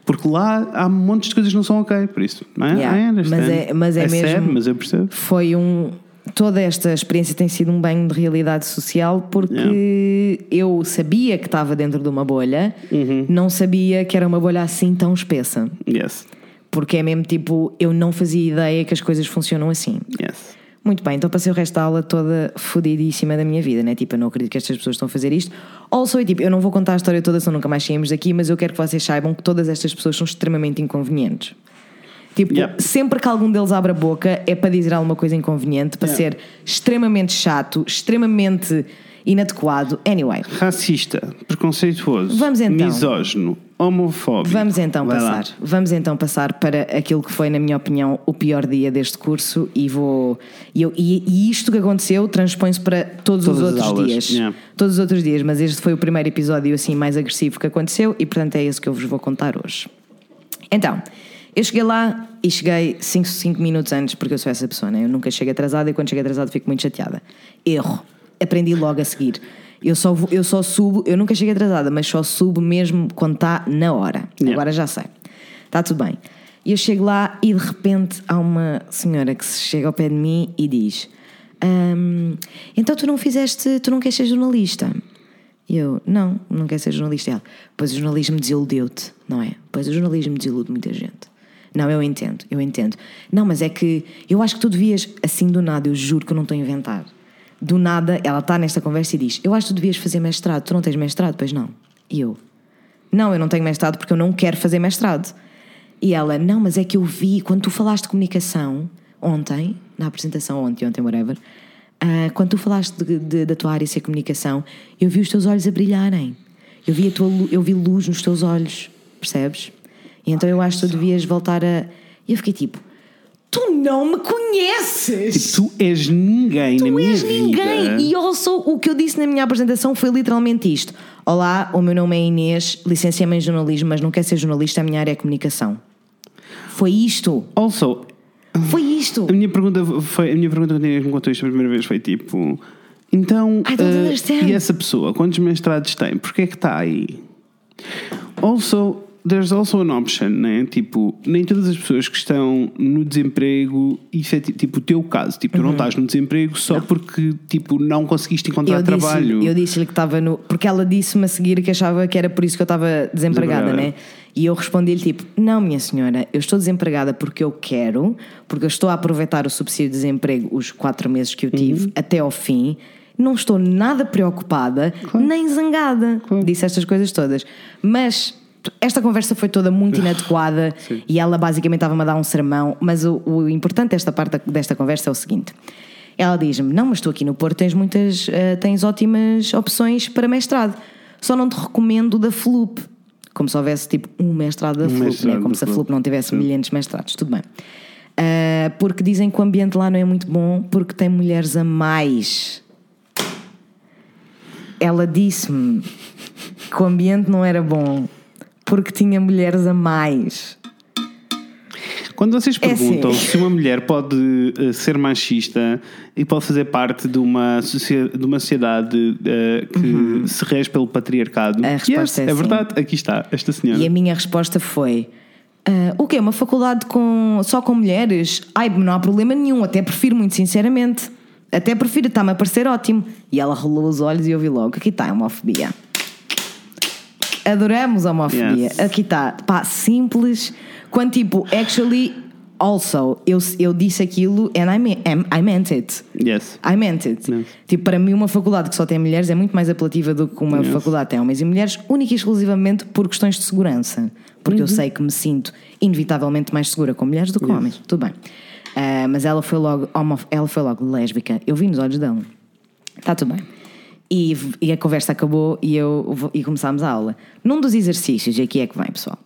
porque lá há montes de coisas que não são ok, por isso, não é? Yeah, understand. mas é- mas é sério, mesmo- mas eu percebo. Foi um. Toda esta experiência tem sido um banho de realidade social porque eu sabia que estava dentro de uma bolha, Uhum. não sabia que era uma bolha assim tão espessa. Yes, Porque é mesmo tipo, eu não fazia ideia que as coisas funcionam assim. yes. Muito bem, então passei o resto da aula toda fodidíssima da minha vida, né? Tipo, eu não acredito que estas pessoas estão a fazer isto. Also, tipo, eu não vou contar a história toda, senão nunca mais saímos daqui, mas eu quero que vocês saibam que todas estas pessoas são extremamente inconvenientes. Tipo, Yep. sempre que algum deles abre a boca é para dizer alguma coisa inconveniente, para Yeah. ser extremamente chato, extremamente inadequado. Anyway, Racista, preconceituoso, Vamos então. misógino, homofóbico. Vamos então Vai lá. passar. Vamos então passar para aquilo que foi, na minha opinião, o pior dia deste curso e vou eu- e- e isto que aconteceu transpõe-se para todos Todas os outros dias. yeah. Todos os outros dias, mas este foi o primeiro episódio assim mais agressivo que aconteceu e portanto é esse que eu vos vou contar hoje. Então, eu cheguei lá e cheguei 5 minutos antes, porque eu sou essa pessoa, né? Eu nunca chego atrasada e quando chego atrasada fico muito chateada. Erro. Aprendi logo a seguir. Eu só, vou- eu só subo, eu nunca cheguei atrasada, mas só subo mesmo quando está na hora. Yeah. Agora já sei. Está tudo bem. E eu chego lá e de repente há uma senhora que se chega ao pé de mim e diz: "Ahm, Então tu não fizeste, tu não queres ser jornalista? E eu, não, não quero ser jornalista. E ela, pois o jornalismo desiludeu-te, não é? Pois o jornalismo desilude muita gente. Não, eu entendo, eu entendo. Não, mas é que eu acho que tu devias, assim do nada, eu juro que eu não estou a inventar. Do nada, ela está nesta conversa e diz: Eu acho que tu devias fazer mestrado. Tu não tens mestrado? Pois não. E eu: Não, eu não tenho mestrado porque eu não quero fazer mestrado. E ela: Não, mas é que eu vi, quando tu falaste de comunicação, ontem, na apresentação, ontem, ontem, whatever, ah, quando tu falaste de- de- da tua área ser comunicação, eu vi os teus olhos a brilharem. Eu vi, a tua, eu vi luz nos teus olhos, percebes? E então eu acho que tu devias voltar a. E eu fiquei tipo: Tu não me conheces! Tipo, tu és ninguém na Tu minha és ninguém! E sou, o que eu disse na minha apresentação foi literalmente isto: Olá, o meu nome é Inês, licenciei-me em jornalismo, mas não quero ser jornalista, a minha área é comunicação. Foi isto! Also, Foi isto! a minha pergunta foi, a minha pergunta quando a Inês me contou isto a primeira vez foi tipo, então, I don't understand. e essa pessoa, quantos mestrados tem? Porquê é que está aí? Also, there's also an option, né? Tipo, nem todas as pessoas que estão no desemprego, isso é ti- tipo o teu caso, tipo, tu não estás no desemprego só porque tipo não conseguiste encontrar Uhum. Eu trabalho. disse, eu disse-lhe que estava no. Porque ela disse-me a seguir que achava que era por isso que eu estava desempregada, Desempregada. né? E eu respondi-lhe tipo: Não, minha senhora, eu estou desempregada porque eu quero, porque eu estou a aproveitar o subsídio de desemprego os quatro meses que eu tive Uhum. até ao fim. Não estou nada preocupada, nem zangada. Disse estas coisas todas. Mas esta conversa foi toda muito inadequada Sim. e ela basicamente estava-me a dar um sermão. Mas o, o importante desta parte desta conversa é o seguinte: ela diz-me: Não, mas tu aqui no Porto tens muitas, eh, tens ótimas opções para mestrado. Só não te recomendo da FLUP. Como se houvesse tipo um mestrado da FLUP, mestrado né? como se a FLUP. Não tivesse milhares de mestrados. Tudo bem. Ah, porque dizem que o ambiente lá não é muito bom porque tem mulheres a mais. Ela disse-me que o ambiente não era bom porque tinha mulheres a mais. Quando vocês É perguntam assim. se uma mulher pode eh, ser machista e pode fazer parte de uma, de uma sociedade eh, que se rege pelo patriarcado, Uhum. A resposta yes, é é sim. verdade, aqui está, esta senhora. E a minha resposta foi: "Ah, O quê? Uma faculdade com, só com mulheres? Ai, não há problema nenhum, até prefiro, muito sinceramente. Até prefiro, está-me a parecer ótimo. E ela rolou os olhos e eu vi logo: aqui está a homofobia. Adoramos a homofobia. Yes. Aqui está, pá, simples. Quando tipo, actually, also, eu, eu disse aquilo and I, me- I meant it. Yes. I meant it. Yes. Tipo, para mim, uma faculdade que só tem mulheres é muito mais apelativa do que uma Yes. faculdade que tem homens e mulheres, única e exclusivamente por questões de segurança. Porque Uhum. eu sei que me sinto inevitavelmente mais segura com mulheres do que com homens. Tudo bem. Ah, mas ela foi, logo homo- ela foi logo lésbica. Eu vi nos olhos dela. Está tudo bem. E, e a conversa acabou e, eu, e começámos a aula. Num dos exercícios, e aqui é que vem, pessoal.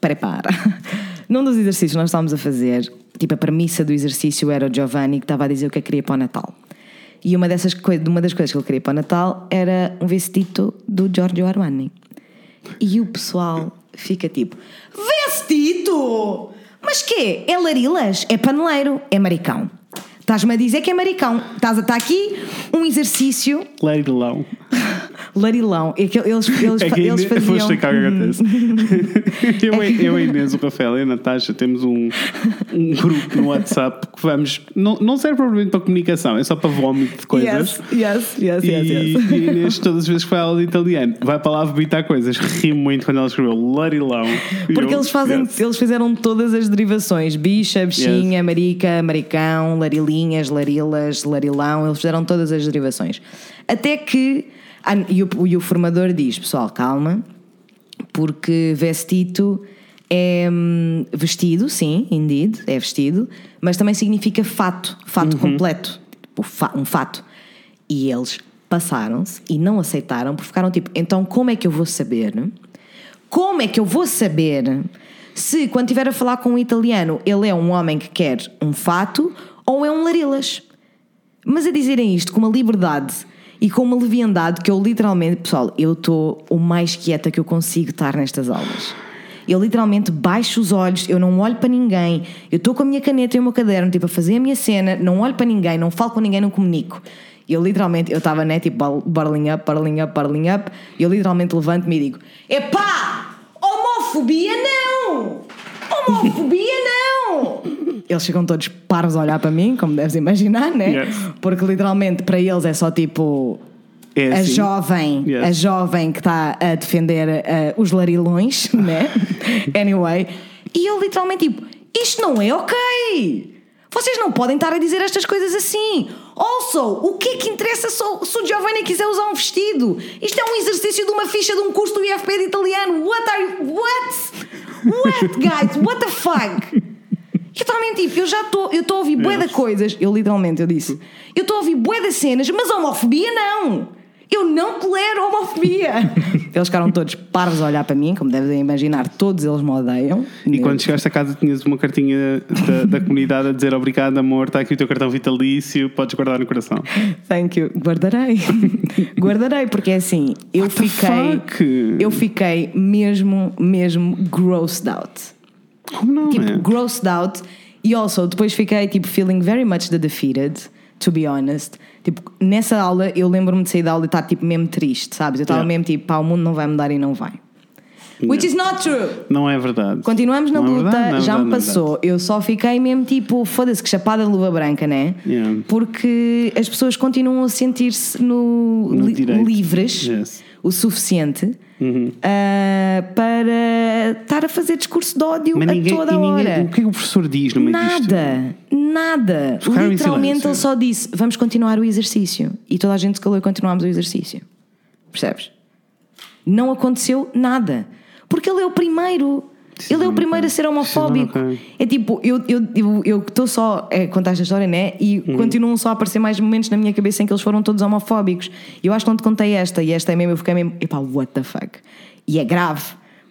Prepara. Num dos exercícios nós estávamos a fazer, tipo, a premissa do exercício era o Giovanni que estava a dizer o que é que queria para o Natal. E uma, dessas uma das coisas que ele queria para o Natal era um vestido do Giorgio Armani. E o pessoal fica tipo: Vestido! Mas quê? É larilas? É paneleiro? É maricão? Estás-me a dizer que é maricão. Estás a estar aqui um exercício larilão. É que eles, eles, É que eles Vou faziam. Uhum. explicar o que acontece. eu, eu, a Inês, o Rafael e a Natasha temos um, um grupo no WhatsApp que vamos. Não, não serve propriamente para comunicação, é só para vómito de coisas. Yes, yes, yes, E, yes, yes. e a Inês, todas as vezes que aula de italiano, vai para lá vomitar coisas. Ri muito quando ela escreveu larilão. Porque eu, eles fazem, yes. eles fizeram todas as derivações: bicha, bichinha, marica, maricão, larilinhas, larilas, larilão. Eles fizeram todas as derivações. Até que. ah, e, o, e o formador diz: pessoal, calma, porque vestido é hum, vestido, sim, indeed, é vestido, mas também significa fato, fato completo, tipo, um fato. E eles passaram-se e não aceitaram, porque ficaram tipo: então como é que eu vou saber? Como é que eu vou saber se, quando estiver a falar com um italiano, ele é um homem que quer um fato ou é um larilas? Mas a dizerem isto com uma liberdade e com uma leviandade que eu literalmente, pessoal, eu estou o mais quieta que eu consigo estar nestas aulas. Eu literalmente baixo os olhos, eu não olho para ninguém, eu estou com a minha caneta e o meu caderno, tipo, a fazer a minha cena, não olho para ninguém, não falo com ninguém, não comunico. Eu literalmente, eu estava, né, tipo, barreling up, barreling up, barreling up, e eu literalmente levanto-me e digo: Epá! Homofobia não! Homofobia não! Eles ficam todos paros a olhar para mim, como deves imaginar, né? Yes. Porque literalmente para eles é só tipo. É a assim. jovem, Yes. a jovem que está a defender eh, os larilões, né? anyway. E eu literalmente tipo, isto não é ok! Vocês não podem estar a dizer estas coisas assim. Also, o que é que interessa se o Giovanni quiser usar um vestido? Isto é um exercício de uma ficha de um curso do IFP de italiano. What are you. What? What, guys? What the fuck? Eu também, tipo, eu já estou eu estou a ouvir bué de coisas. Eu literalmente, eu disse, eu estou a ouvir bué de cenas, mas homofobia não. Eu não tolero homofobia. Eles ficaram todos parvos a olhar para mim, como devem imaginar, todos eles me odeiam. E quando chegaste a casa tinhas uma cartinha da, da comunidade a dizer obrigado amor, está aqui o teu cartão vitalício, podes guardar no coração. Thank you. Guardarei. Guardarei, porque é assim, eu What fiquei. Eu fiquei mesmo, mesmo grossed out. Como não Tipo, é? grossed out. E also, depois fiquei, tipo, feeling very much the defeated, to be honest. Tipo, nessa aula, eu lembro-me de sair da aula e estar, tipo, mesmo triste, sabes? Eu estava Yeah. mesmo, tipo, pá, o mundo não vai mudar e não vai. Which is not true. Não é verdade. Continuamos na Não é luta, verdade, não é já verdade, me é passou. Eu só fiquei mesmo tipo, foda-se, que chapada de luva branca, né? Yeah. Porque as pessoas continuam a sentir-se no, No li- direito. livres Yes. O suficiente Uhum. ah, para estar a fazer discurso de ódio Mas a ninguém, toda e a ninguém- hora. o que é que o professor diz no meio disto? Nada, nada. Ficaram Literalmente ele só disse: vamos continuar o exercício. E toda a gente se calou e continuámos o exercício. Percebes? Não aconteceu nada. Porque ele é o primeiro. Ele é o primeiro a ser homofóbico. É tipo, eu estou eu, eu, só a contar esta história, né? E Uhum. continuam só a aparecer mais momentos na minha cabeça em que eles foram todos homofóbicos. Eu acho que não te contei esta, e esta é mesmo, eu fiquei mesmo, epá, what the fuck? E é grave,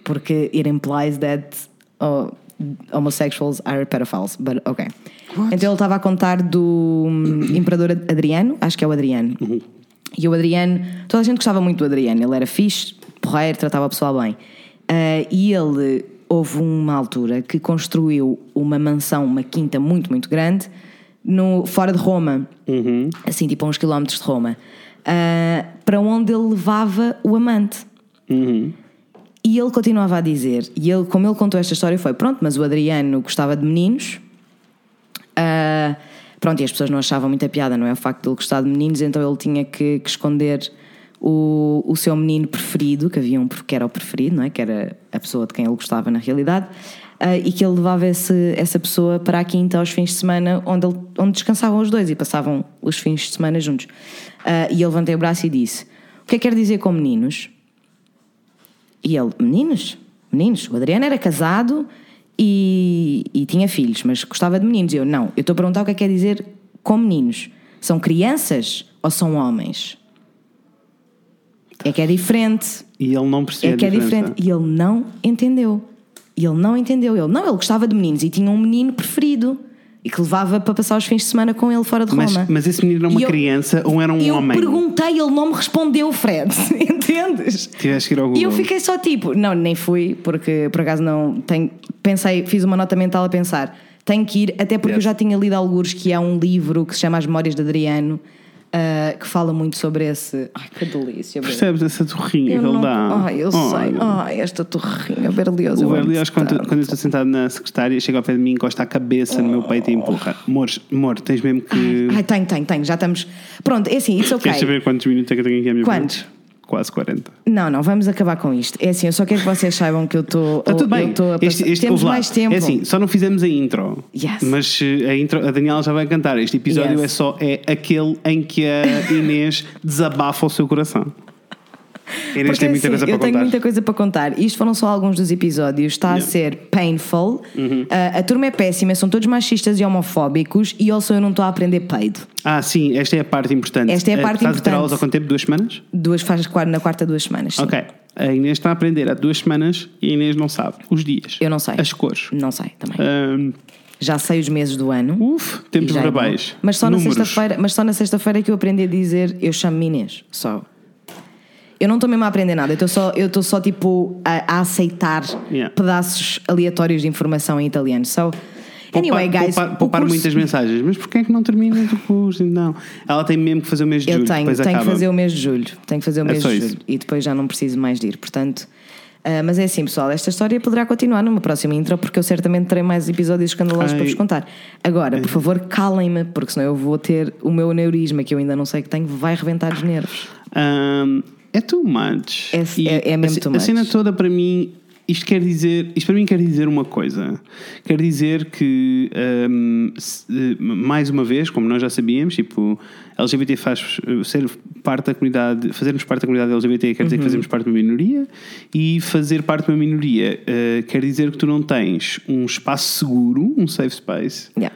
porque it implies that oh, homosexuals are pedophiles, but ok. Então ele estava a contar do hum, Imperador Adriano, acho que é o Adriano. E o Adriano, toda a gente gostava muito do Adriano, ele era fixe, porreiro, tratava o pessoal bem. Ah, e ele, houve uma altura que construiu uma mansão, uma quinta muito, muito grande, no, fora de Roma, assim, tipo a uns quilómetros de Roma, ah, para onde ele levava o amante. Uhum. E ele continuava a dizer, e ele, como ele contou esta história, foi: pronto, mas o Adriano gostava de meninos. Ah, pronto, e as pessoas não achavam muita piada, não é? O facto de ele gostar de meninos, então ele tinha que, que esconder o, o seu menino preferido, que havia um que era o preferido, não é? Que era a pessoa de quem ele gostava na realidade, ah, e que ele levava esse, essa pessoa para a quinta aos fins de semana, onde, ele- onde descansavam os dois e passavam os fins de semana juntos. Ah, e eu levantei o braço e disse: O que é que quer dizer com meninos? E ele, meninos? Meninos? O Adriano era casado e, e tinha filhos, mas gostava de meninos. E eu, não, eu estou a perguntar o que é que quer dizer com meninos. São crianças ou são homens? É que é diferente. E ele não percebeu É que é diferente. E ele não entendeu. E ele não entendeu. Ele, não, ele gostava de meninos e tinha um menino preferido. E que levava para passar os fins de semana com ele fora de Mas, Roma. mas esse menino era uma eu- criança ou era um eu homem? perguntei, ele não me respondeu, Fred. Entendes? Tiveste que ir ao Google. E eu fiquei só tipo, não, nem fui, porque por acaso não tenho. Pensei, fiz uma nota mental a pensar, tenho que ir, até porque Yes. eu já tinha lido alguns que há um livro que se chama As Memórias de Adriano, ah, que fala muito sobre esse. Ai, que delícia, Bruno. Percebes essa torrinha Eu que ele dá? ai, eu Oh, sei. Ai, esta torrinha berliosa. O Berlioz, quando, quando eu estou sentado na secretária, chega ao pé de mim, encosta a cabeça no meu peito e empurra. Amor, amor, tens mesmo que. Ai, tenho, tenho, tenho, já estamos. Pronto, é assim, isso ok. Queres saber quantos minutos é que eu tenho aqui à minha Quantos? Quase 40. Não, não, vamos acabar com isto. É assim, eu só quero que vocês saibam que eu estou. Está Tá tudo bem. Estou a Este- este- Temos mais tempo. É assim, só não fizemos a intro. Yes. Mas eh, a intro, a Daniela já vai cantar. Este episódio Yes. é só é aquele em que a Inês desabafa o seu coração. A Inês Porque, tem muita assim, coisa para eu tenho contar. muita coisa para contar. Isto foram só alguns dos episódios. Está a Yeah. Uhum. ser painful. Ah, a turma é péssima, são todos machistas e homofóbicos. E só eu não estou a aprender peido. Ah, sim, esta é a parte importante. Esta é a Eh, parte Estás a ter importante. aulas há quanto tempo? Duas semanas? Duas quar- na quarta, duas semanas. sim. Ok. A Inês está a aprender há duas semanas e a Inês não sabe os dias. Eu não sei. As cores. Não sei também. Ahm, Já sei os meses do ano. uf, tempos já é verbais. Mas só na sexta-feira, mas só na sexta-feira que eu aprendi a dizer eu chamo-me Inês. Só. Eu não estou mesmo a aprender nada, eu estou só, eu estou só tipo a, a aceitar Yeah. pedaços aleatórios de informação em italiano. So, Anyway, guys, poupar, poupar curso- muitas mensagens. Mas porquê é que não termina o curso? Então, ela tem mesmo que fazer o mês de Eu julho. tenho, depois tenho que acaba. fazer o mês de julho. Tenho que fazer o É mês só de isso. julho. E depois já não preciso mais de ir. Portanto. ah, mas é assim, pessoal, esta história poderá continuar numa próxima intro, porque eu certamente terei mais episódios escandalosos Ai. para vos contar. Agora, por favor, calem-me, porque senão eu vou ter o meu neurisma, que eu ainda não sei que tenho, vai reventar os nervos. Um, é too much. É- E é- é mesmo a, too A cena much. toda para mim, isto quer dizer, isto para mim quer dizer uma coisa. Quer dizer que, um, se- eh, mais uma vez, como nós já sabíamos, tipo, LGBT faz eh, ser parte da comunidade, fazermos parte da comunidade LGBT quer Uhum. dizer que fazemos parte de uma minoria e fazer parte de uma minoria eh, quer dizer que tu não tens um espaço seguro, um safe space, Yeah.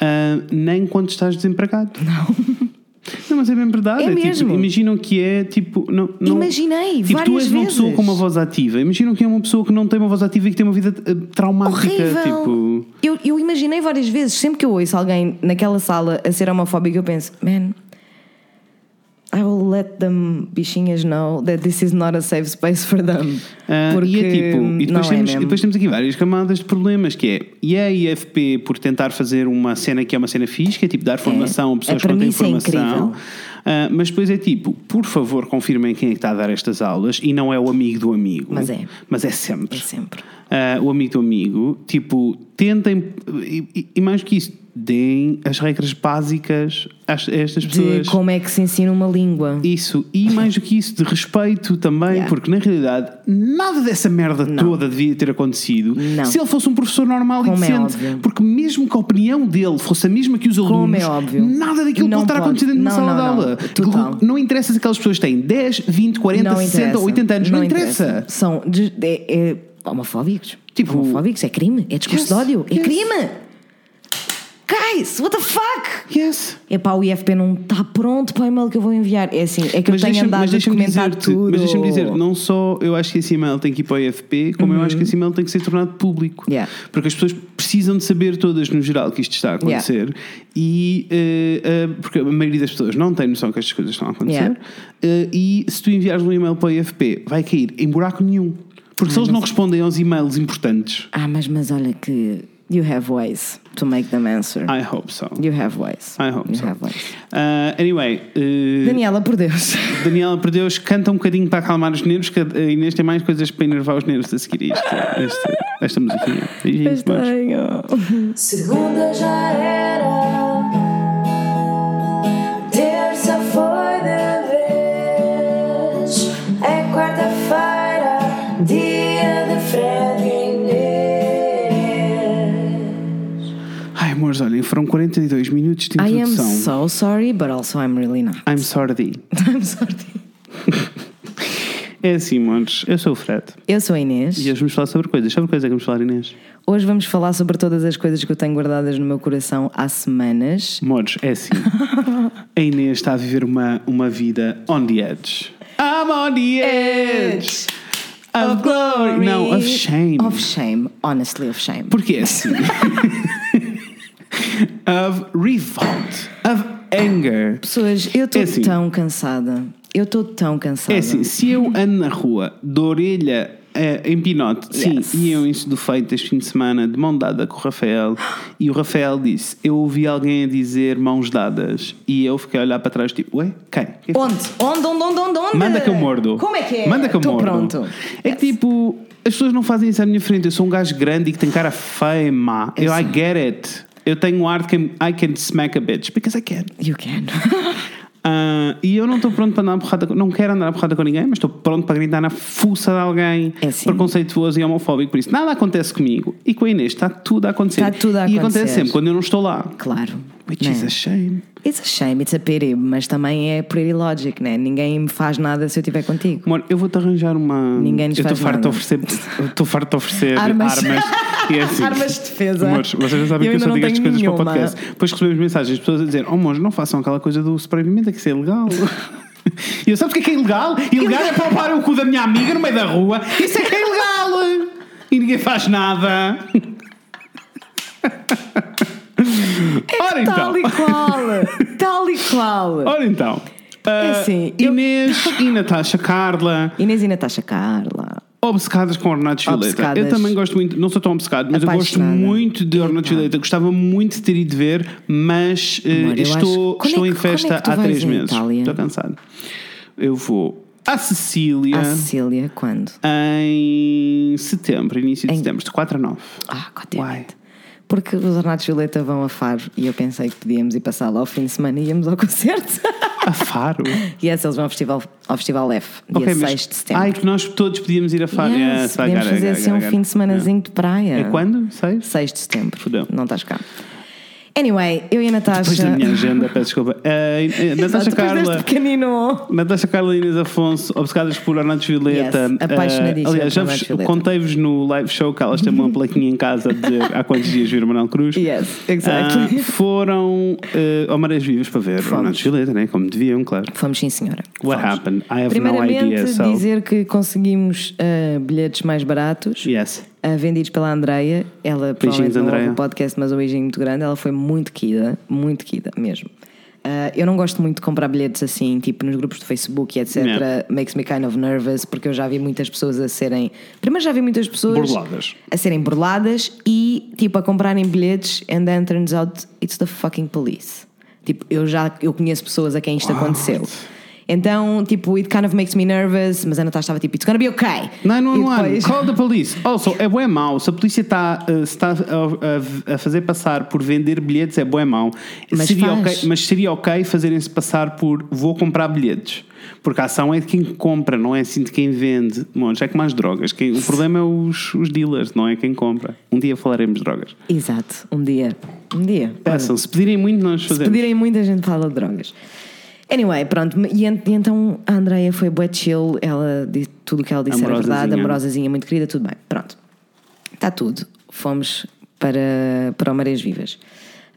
ah, nem quando estás desempregado. Não. Não, mas é bem verdade. É tipo, mesmo. imaginam que é tipo. Não, não, Imaginei, tipo, tu várias és uma pessoa com uma voz ativa. Imaginam que é uma pessoa que não tem uma voz ativa e que tem uma vida eh, traumática. Horrível. Tipo. Eu, eu imaginei várias vezes, sempre que eu ouço alguém naquela sala a ser homofóbico, eu penso, man, I will let them bichinhas know that this is not a safe space for them. ah, Porque e é tipo, e depois, não é temos, mesmo. depois temos aqui várias camadas de problemas que é e a IFP por tentar fazer uma cena que é uma cena fixe, que é tipo dar formação a pessoas A que não têm é formação. incrível. Ah, mas depois é tipo, por favor, confirmem quem é que está a dar estas aulas e não é o amigo do amigo. Mas é. Mas é sempre. É sempre. Ah, o amigo do amigo, tipo, tentem, e, e- mais do que isso, deem as regras básicas a estas De pessoas. como é que se ensina uma língua. Isso, e mais do que isso, de respeito também, Yeah. porque na realidade nada dessa merda toda devia ter acontecido Não. se ele fosse um professor normal Como e é decente. óbvio. porque mesmo que a opinião dele fosse a mesma que os Como alunos, é óbvio. nada daquilo Não pode estar acontecendo dentro Não, sala não, de não. aula. Total. Não interessa se aquelas pessoas têm 10, 20, 40, não 60 interessa. ou 80 anos, não, interessa. São de- é, é homofóbicos. Tipo- homofóbicos é crime. É discurso Yes, de ódio. É yes. crime. Guys, what the fuck? Yes. Epá, o IFP não está pronto para o e-mail que eu vou enviar. É assim, é que eu tenho andado a dizer-te- tudo. Mas deixa-me dizer, não só eu acho que esse e-mail tem que ir para o IFP, como eu acho que esse e-mail tem que ser tornado público. Uhum. Yeah. Porque as pessoas precisam de saber todas, no geral, que isto está a acontecer. E eh, eh, porque a maioria das pessoas não tem noção que estas coisas estão a acontecer. Yeah. Eh, e se tu enviares um e-mail para o IFP, vai cair em buraco nenhum. Porque se eles não respondem aos e-mails importantes, Ah, mas, mas olha que you have ways to make them answer. I hope so. You have ways. I hope you so. have ways. Ah, anyway, eh, Daniela, por Deus. Daniela Perdeus canta um bocadinho para acalmar os nervos, que a Inês tem mais coisas para enervar os nervos a seguir isto, esta, esta musiquinha. Beijinhos. Segunda já era, Amores, olhem, foram 42 minutos de I am introdução. so sorry, but also I'm really not. I'm sorry. I'm sorry. É assim, amores, eu sou o Fred. Eu sou a Inês. E hoje vamos falar sobre coisas. Sobre coisas é que vamos falar, Inês? Hoje vamos falar sobre todas as coisas que eu tenho guardadas no meu coração há semanas. Amores, é assim. A Inês está a viver uma, uma vida on the edge. I'm on the edge of glory. Não, of shame. Of shame, honestly, of shame. Porque é assim. of revolt. Of anger. Pessoas, eu estou É assim. tão cansada. Eu estou tão cansada. É assim, se eu ando na rua de orelha eh, em pinote, sim, Yes. e eu isso do feito este fim de semana de mão dada com o Rafael, e o Rafael disse: Eu ouvi alguém a dizer mãos dadas, e eu fiquei a olhar para trás, tipo, ué, quem? Quem foi?" Onde? Onde, onde, onde, onde, onde? Manda que eu mordo. Como é que é? Manda que eu Estou mordo. pronto. É que tipo, as pessoas não fazem isso à minha frente. Eu sou um gajo grande e que tem cara feia, má. Eu, I get it. Eu tenho um ar que I can smack a bitch because I can. You can. Ah, e eu não estou pronto para andar a porrada não quero andar a porrada com ninguém, mas estou pronto para gritar na fuça de alguém É assim. preconceituoso e homofóbico. Por isso, nada acontece comigo. E com a Inês está tudo a acontecer. Está tudo a E acontecer. acontece sempre quando eu não estou lá. Claro. Which né? is a shame. It's a shame, it's a pity, mas também é pretty logic, né? Ninguém me faz nada se eu estiver contigo. Amor, eu vou-te arranjar uma. Ninguém nos eu faz farto nada. oferecer, estou farto de oferecer Armas. armas. E é assim. Armas de defesa. Amores, vocês já sabem Eu que eu só digo estas coisas para o nenhuma. podcast. Depois recebemos mensagens de pessoas a dizer: Oh, amores, não façam aquela coisa do de pimenta, que isso é ilegal. E eu sabes o que é que é ilegal? Ilegal é palpar o cu da minha amiga no meio da rua. Isso é que é ilegal. E ninguém faz nada. Ora então. Tal e qual! Tal e qual! Ora então. É Ah, assim, eu- Inês e Natasha Carla. Inês e Natasha Carla. obcecadas com Ornatos Violeta. Obcecadas. Eu também gosto muito, não sou tão obcecado, mas eu gosto muito de Ornatos Epá. Violeta. Gostava muito de ter ido ver, mas eh, Amor, eu estou, acho- Quando estou é em que- é festa tu há três meses. Itália? Estou cansado. Eu vou à Sicília À Cecília, quando? em setembro, início de Em- setembro, de 4 a 9. Ah, God Why? damn it. Porque os Ornatos Violeta vão a Faro e eu pensei que podíamos ir passar lá ao fim de semana e íamos ao concerto. A Faro? e yes, eles vão ao Festival, ao Festival F, dia Ok, mas- 6 de setembro. Ai, que nós todos podíamos ir a Faro. Yes, Yes, I fazer assim um fim de semanazinho de praia. É quando? Sei? 6 de setembro. Fodeu. Não estás cá. Anyway, eu e a Natasha. Depois da minha agenda, peço desculpa. Eh, Natasha Carla. Natasha Carla e Inês Afonso, obcecadas por Ornatos Violeta. Yes, Eh, aliás, já vos contei-vos no live show que elas têm uma plaquinha em casa dizer há quantos dias viram Manuel Cruz. Yes, exactly. Ah, foram uh, ao Marés Vivas para ver. Ornatos Violeta, né? como deviam, claro. Fomos sim, senhora. What Fomos. happened? I have no Primeiramente, idea. So. dizer que conseguimos ah, bilhetes mais baratos. Yes. Ah, vendidos pela Andreia. Ela Beijinhos, provavelmente não ouve o podcast, mas um beijinho muito grande. Ela foi muito querida, muito querida mesmo. Ah, eu não gosto muito de comprar bilhetes assim, tipo nos grupos do Facebook e etc. Yeah. Makes me kind of nervous, porque eu já vi muitas pessoas a serem. Primeiro já vi muitas pessoas Burladas. a serem burladas e tipo a comprarem bilhetes, and then turns out it's the fucking police. Tipo, eu já eu conheço pessoas a quem isto aconteceu. Então, tipo, it kind of makes me nervous, mas a Natasha estava tipo, it's gonna be okay. E 911, depois- call the police. Also, é bué mau. Se a polícia está, uh, se está a, a- a fazer passar por vender bilhetes, é bué mau. Mas seria faz. ok, mas seria ok fazerem-se passar por vou comprar bilhetes. Porque a ação é de quem compra, não é assim de quem vende. Bom, já é como as drogas. Quem, o problema é os, os dealers, não é quem compra. Um dia falaremos de drogas. Exato, um dia. Um dia. Peçam, se pedirem muito, nós Se fazemos. pedirem muita gente fala de drogas. Anyway, pronto, e, en- e então a Andrea foi bué chill, ela disse tudo o que ela disse era verdade, Amorosazinha. muito querida, tudo bem. Pronto, está tudo. Fomos para, para o Marés Vivas.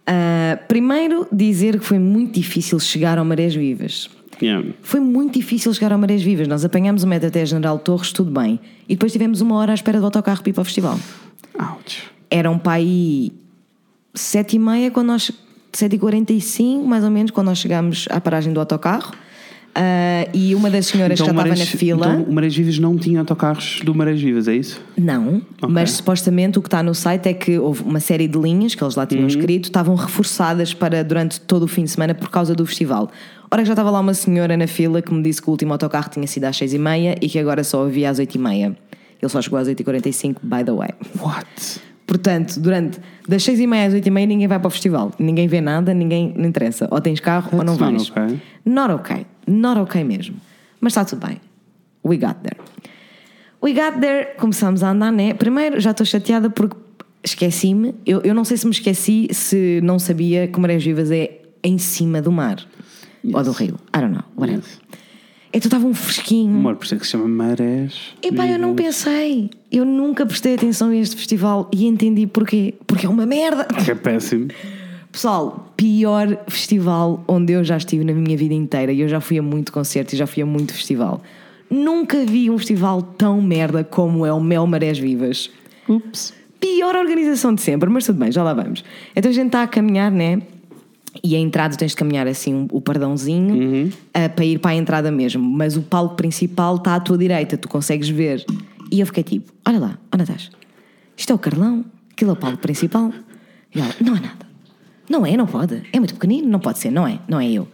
Ah, primeiro, dizer que foi muito difícil chegar ao Marés Vivas. Yeah. Foi muito difícil chegar ao Marés Vivas. Nós apanhámos o metro até General Torres, tudo bem. E depois tivemos uma hora à espera do autocarro para ir para o festival. Ouch. Eram para aí sete e meia, quando nós... Sete e quarenta e cinco, mais ou menos, quando nós chegámos à paragem do autocarro. Ah, e uma das senhoras que já estava na fila... então o Marés Vivas não tinha autocarros do Marés Vivas, é isso? Não, mas supostamente o que está no site é que houve uma série de linhas que eles lá Uhum. tinham escrito, estavam reforçadas para durante todo o fim de semana por causa do festival. Ora que já estava lá uma senhora na fila que me disse que o último autocarro tinha sido às seis e meia e que agora só havia às oito e meia. Ele só chegou às 8h45, by the way. What? Portanto, durante das seis e meia às oito e meia ninguém vai para o festival. Ninguém vê nada, ninguém não interessa. Ou tens carro ou não That's vais. not okay. Not ok. Not ok mesmo. Mas está tudo bem. We got there. We got there, começamos a andar, né? Primeiro, já estou chateada porque esqueci-me. Eu, eu não sei se me esqueci, se não sabia que Marés Vivas é em cima do mar. Ou do rio. I don't know. Whatever. Yes. Então estava um fresquinho. Amor, por isso é que se chama Marés. Epá, eu não pensei. Eu nunca prestei atenção a este festival e entendi porquê. Porque é uma merda. É péssimo. Pessoal, pior festival onde eu já estive na minha vida inteira. E eu já fui a muito concerto e já fui a muito festival. Nunca vi um festival tão merda como é o Mel Marés Vivas. Ups. Pior organização de sempre, mas tudo bem, já lá vamos. Então a gente está a caminhar, né? E a entrada tens de caminhar assim um- o pardãozinho ah, para ir para a entrada mesmo. Mas o palco principal está à tua direita, tu consegues ver. E eu fiquei tipo: olha lá, ó Natasha, isto é o Carlão, aquilo é o palco principal. E ela: não é nada. Não é, não pode. É muito pequenino, não pode ser, não é, não é eu.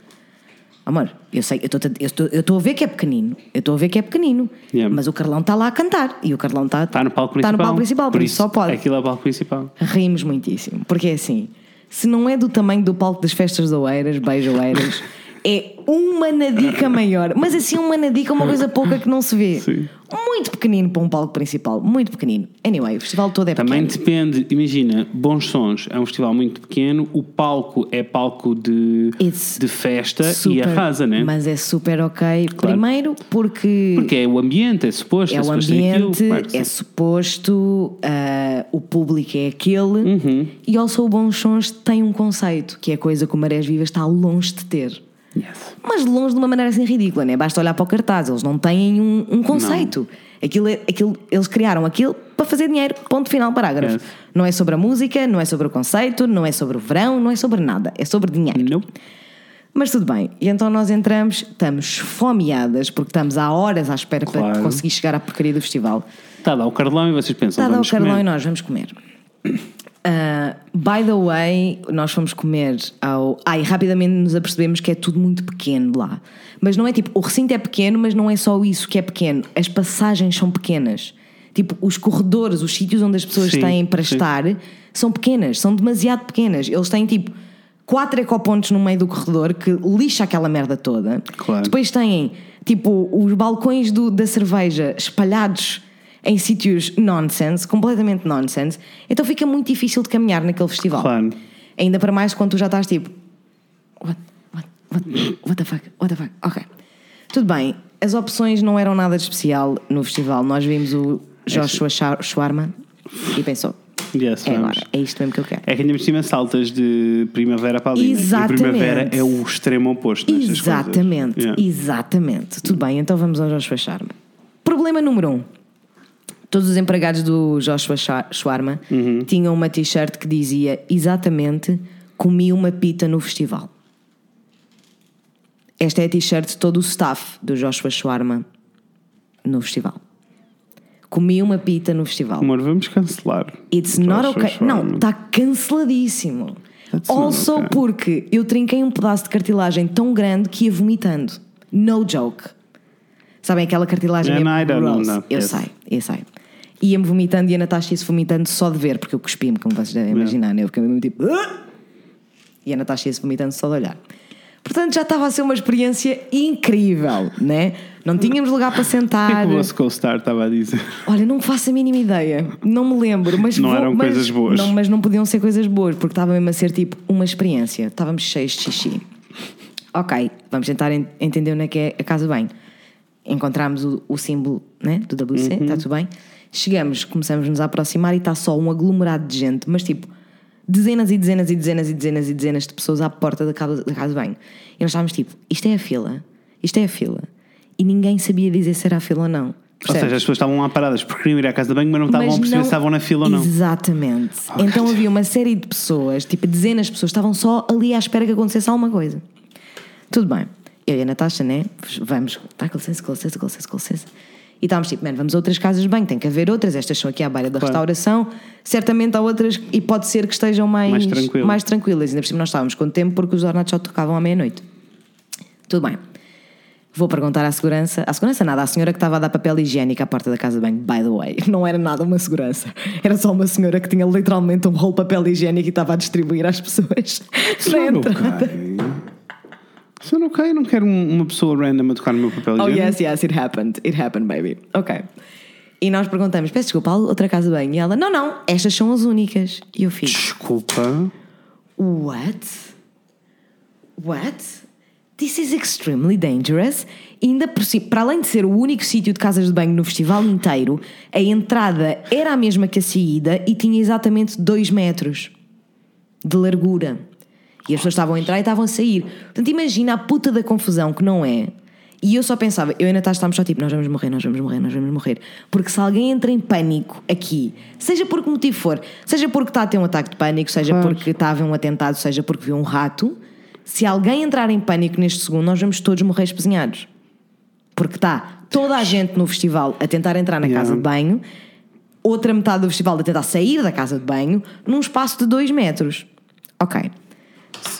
Amor, eu sei, eu estou a ver que é pequenino, eu estou a ver que é pequenino, Yeah. mas o Carlão está lá a cantar e o Carlão está Está no palco principal. Está no palco principal, por, isso só pode. Aquilo é o palco principal. Rimos muitíssimo, porque é assim: se não é do tamanho do palco das festas de Oeiras, beijo Oeiras, é uma nadica maior, mas assim uma nadica, uma coisa pouca que não se vê. Sim. Muito pequenino para um palco principal, muito pequenino. Anyway, o festival todo é Também pequeno. depende, imagina, Bons Sons é um festival muito pequeno, o palco é palco de, It's de festa e Super- arrasa, né? Mas é super ok. Primeiro porque. Porque é o ambiente, é suposto, É o suposto ter aquilo, ambiente, claro é suposto, ah, o público é aquele Uhum. e also o Bons Sons tem um conceito, que é coisa que o Marés Vivas está longe de ter. Yes. Mas longe de uma maneira assim ridícula, né? Basta olhar para o cartaz, eles não têm um, um conceito. Aquilo, é- aquilo, eles criaram aquilo para fazer dinheiro, ponto final, parágrafo. Yes. Não é sobre a música, não é sobre o conceito, não é sobre o verão, não é sobre nada, é sobre dinheiro. Nope. Mas tudo bem. E então nós entramos, estamos esfomeadas, porque estamos há horas à espera para Claro. conseguir chegar à porcaria do festival. Está lá o Carlão e vocês pensam, Está dar o Carlão comer. e nós vamos comer. Ah, by the way, nós fomos comer ao. Ai, rapidamente nos apercebemos que é tudo muito pequeno lá. Mas não é tipo, o recinto é pequeno, mas não é só isso que é pequeno. As passagens são pequenas. Tipo, os corredores, os sítios onde as pessoas Sim, têm para sim. estar são pequenas, são demasiado pequenas. Eles têm tipo quatro ecopontos no meio do corredor que lixa aquela merda toda. Claro. Depois têm tipo os balcões do- da cerveja espalhados em sítios nonsense, completamente nonsense. Então fica muito difícil de caminhar naquele festival. Claro. Ainda para mais quando tu já estás tipo. What, what, what, what the fuck? What the fuck? Ok. Tudo bem, as opções não eram nada de especial no festival. Nós vimos o Joshua Shawarma e pensou: Yes, é agora, é isto mesmo que eu quero. É que ainda por cima saltas de primavera para ali. né? E Exatamente. a primavera é o extremo oposto Exatamente. Yeah. exatamente. Tudo bem, então vamos ao Joshua Sharma. Problema número um. Todos os empregados do Joshua Shawarma Uhum. tinham uma t-shirt que dizia exatamente comi uma pita no festival. Esta é a t-shirt de todo o staff do Joshua Shawarma no festival. Comi uma pita no festival. Amor, vamos cancelar. It's not okay. Shawarma. Não, está canceladíssimo. That's not Also okay. porque eu trinquei um pedaço de cartilagem tão grande que ia vomitando. No joke. Sabem aquela cartilagem Yeah, é no, I don't know, gross. no. Eu Yes. sei, eu sei. Ia-me vomitando e a Natasha ia-se vomitando só de ver, porque eu cuspi-me, como vocês devem imaginar, né? Eu fiquei mesmo tipo. "Ah!" E a Natasha ia-se vomitando só de olhar. Portanto, já estava a ser uma experiência incrível, né? Não tínhamos lugar para O que é sentar. que o vosso co-star estava a dizer? Olha, não faço a mínima ideia. Não me lembro. Mas Não vou- eram mas- coisas boas. Não, mas não podiam ser coisas boas, porque estava mesmo a ser tipo uma experiência. Estávamos cheios de xixi. Ok, vamos tentar en- entender onde é que é a casa bem. Encontramos o, o símbolo né, do WC, Uhum. está tudo bem. Chegamos, começamos a aproximar e está só um aglomerado de gente, mas tipo dezenas e dezenas e dezenas e dezenas e dezenas de pessoas à porta da casa, da casa de banho. E nós estávamos tipo, isto é a fila, isto é a fila. E ninguém sabia dizer se era a fila ou não. Ou Percebes? seja, as pessoas estavam lá paradas porque queriam ir à casa de banho, mas não estavam Mas a perceber não- se estavam na fila ou não. Exatamente. Ok. Então havia uma série de pessoas, tipo dezenas de pessoas, estavam só ali à espera que acontecesse alguma coisa. Tudo bem. Eu e a Natasha, né? Vamos, tá, com licença, com licença, com licença, com licença. E estávamos tipo, mano, vamos a outras casas de banho, tem que haver outras, estas são aqui à beira da Claro. restauração, certamente há outras e pode ser que estejam mais, Mais tranquilas. mais tranquilas. Ainda por cima nós estávamos com tempo porque os ornatos só tocavam à meia-noite. Tudo bem. Vou perguntar à segurança. À segurança nada, à senhora que estava a dar papel higiênico à porta da casa de banho, by the way. Não era nada uma segurança. Era só uma senhora que tinha literalmente um rolo de papel higiênico e estava a distribuir às pessoas. Isso na não é ok. Isso não eu não quero um- uma pessoa random a tocar no meu papel Oh higiênico. yes, yes, it happened. It happened, baby. Ok. E nós perguntamos, peço desculpa, há outra casa de banho? E ela, não, não, estas são as únicas. E eu fico, Desculpa. What? What? This is extremely dangerous. E ainda por cima, para além de ser o único sítio de casas de banho no festival inteiro, a entrada era a mesma que a saída e tinha exatamente 2 metros de largura. E as pessoas estavam a entrar e estavam a sair. Portanto, imagina a puta da confusão que não é. E eu só pensava, eu e a Natasha estávamos só tipo, nós vamos morrer, nós vamos morrer, nós vamos morrer. Porque se alguém entra em pânico aqui, seja por que motivo for, seja porque está a ter um ataque de pânico, seja Claro. porque está a haver um atentado, seja porque viu um rato, se alguém entrar em pânico neste segundo, nós vamos todos morrer espezinhados. Porque está toda a gente no festival a tentar entrar na Yeah. casa de banho, outra metade do festival a tentar sair da casa de banho, num espaço de 2 metros. Ok.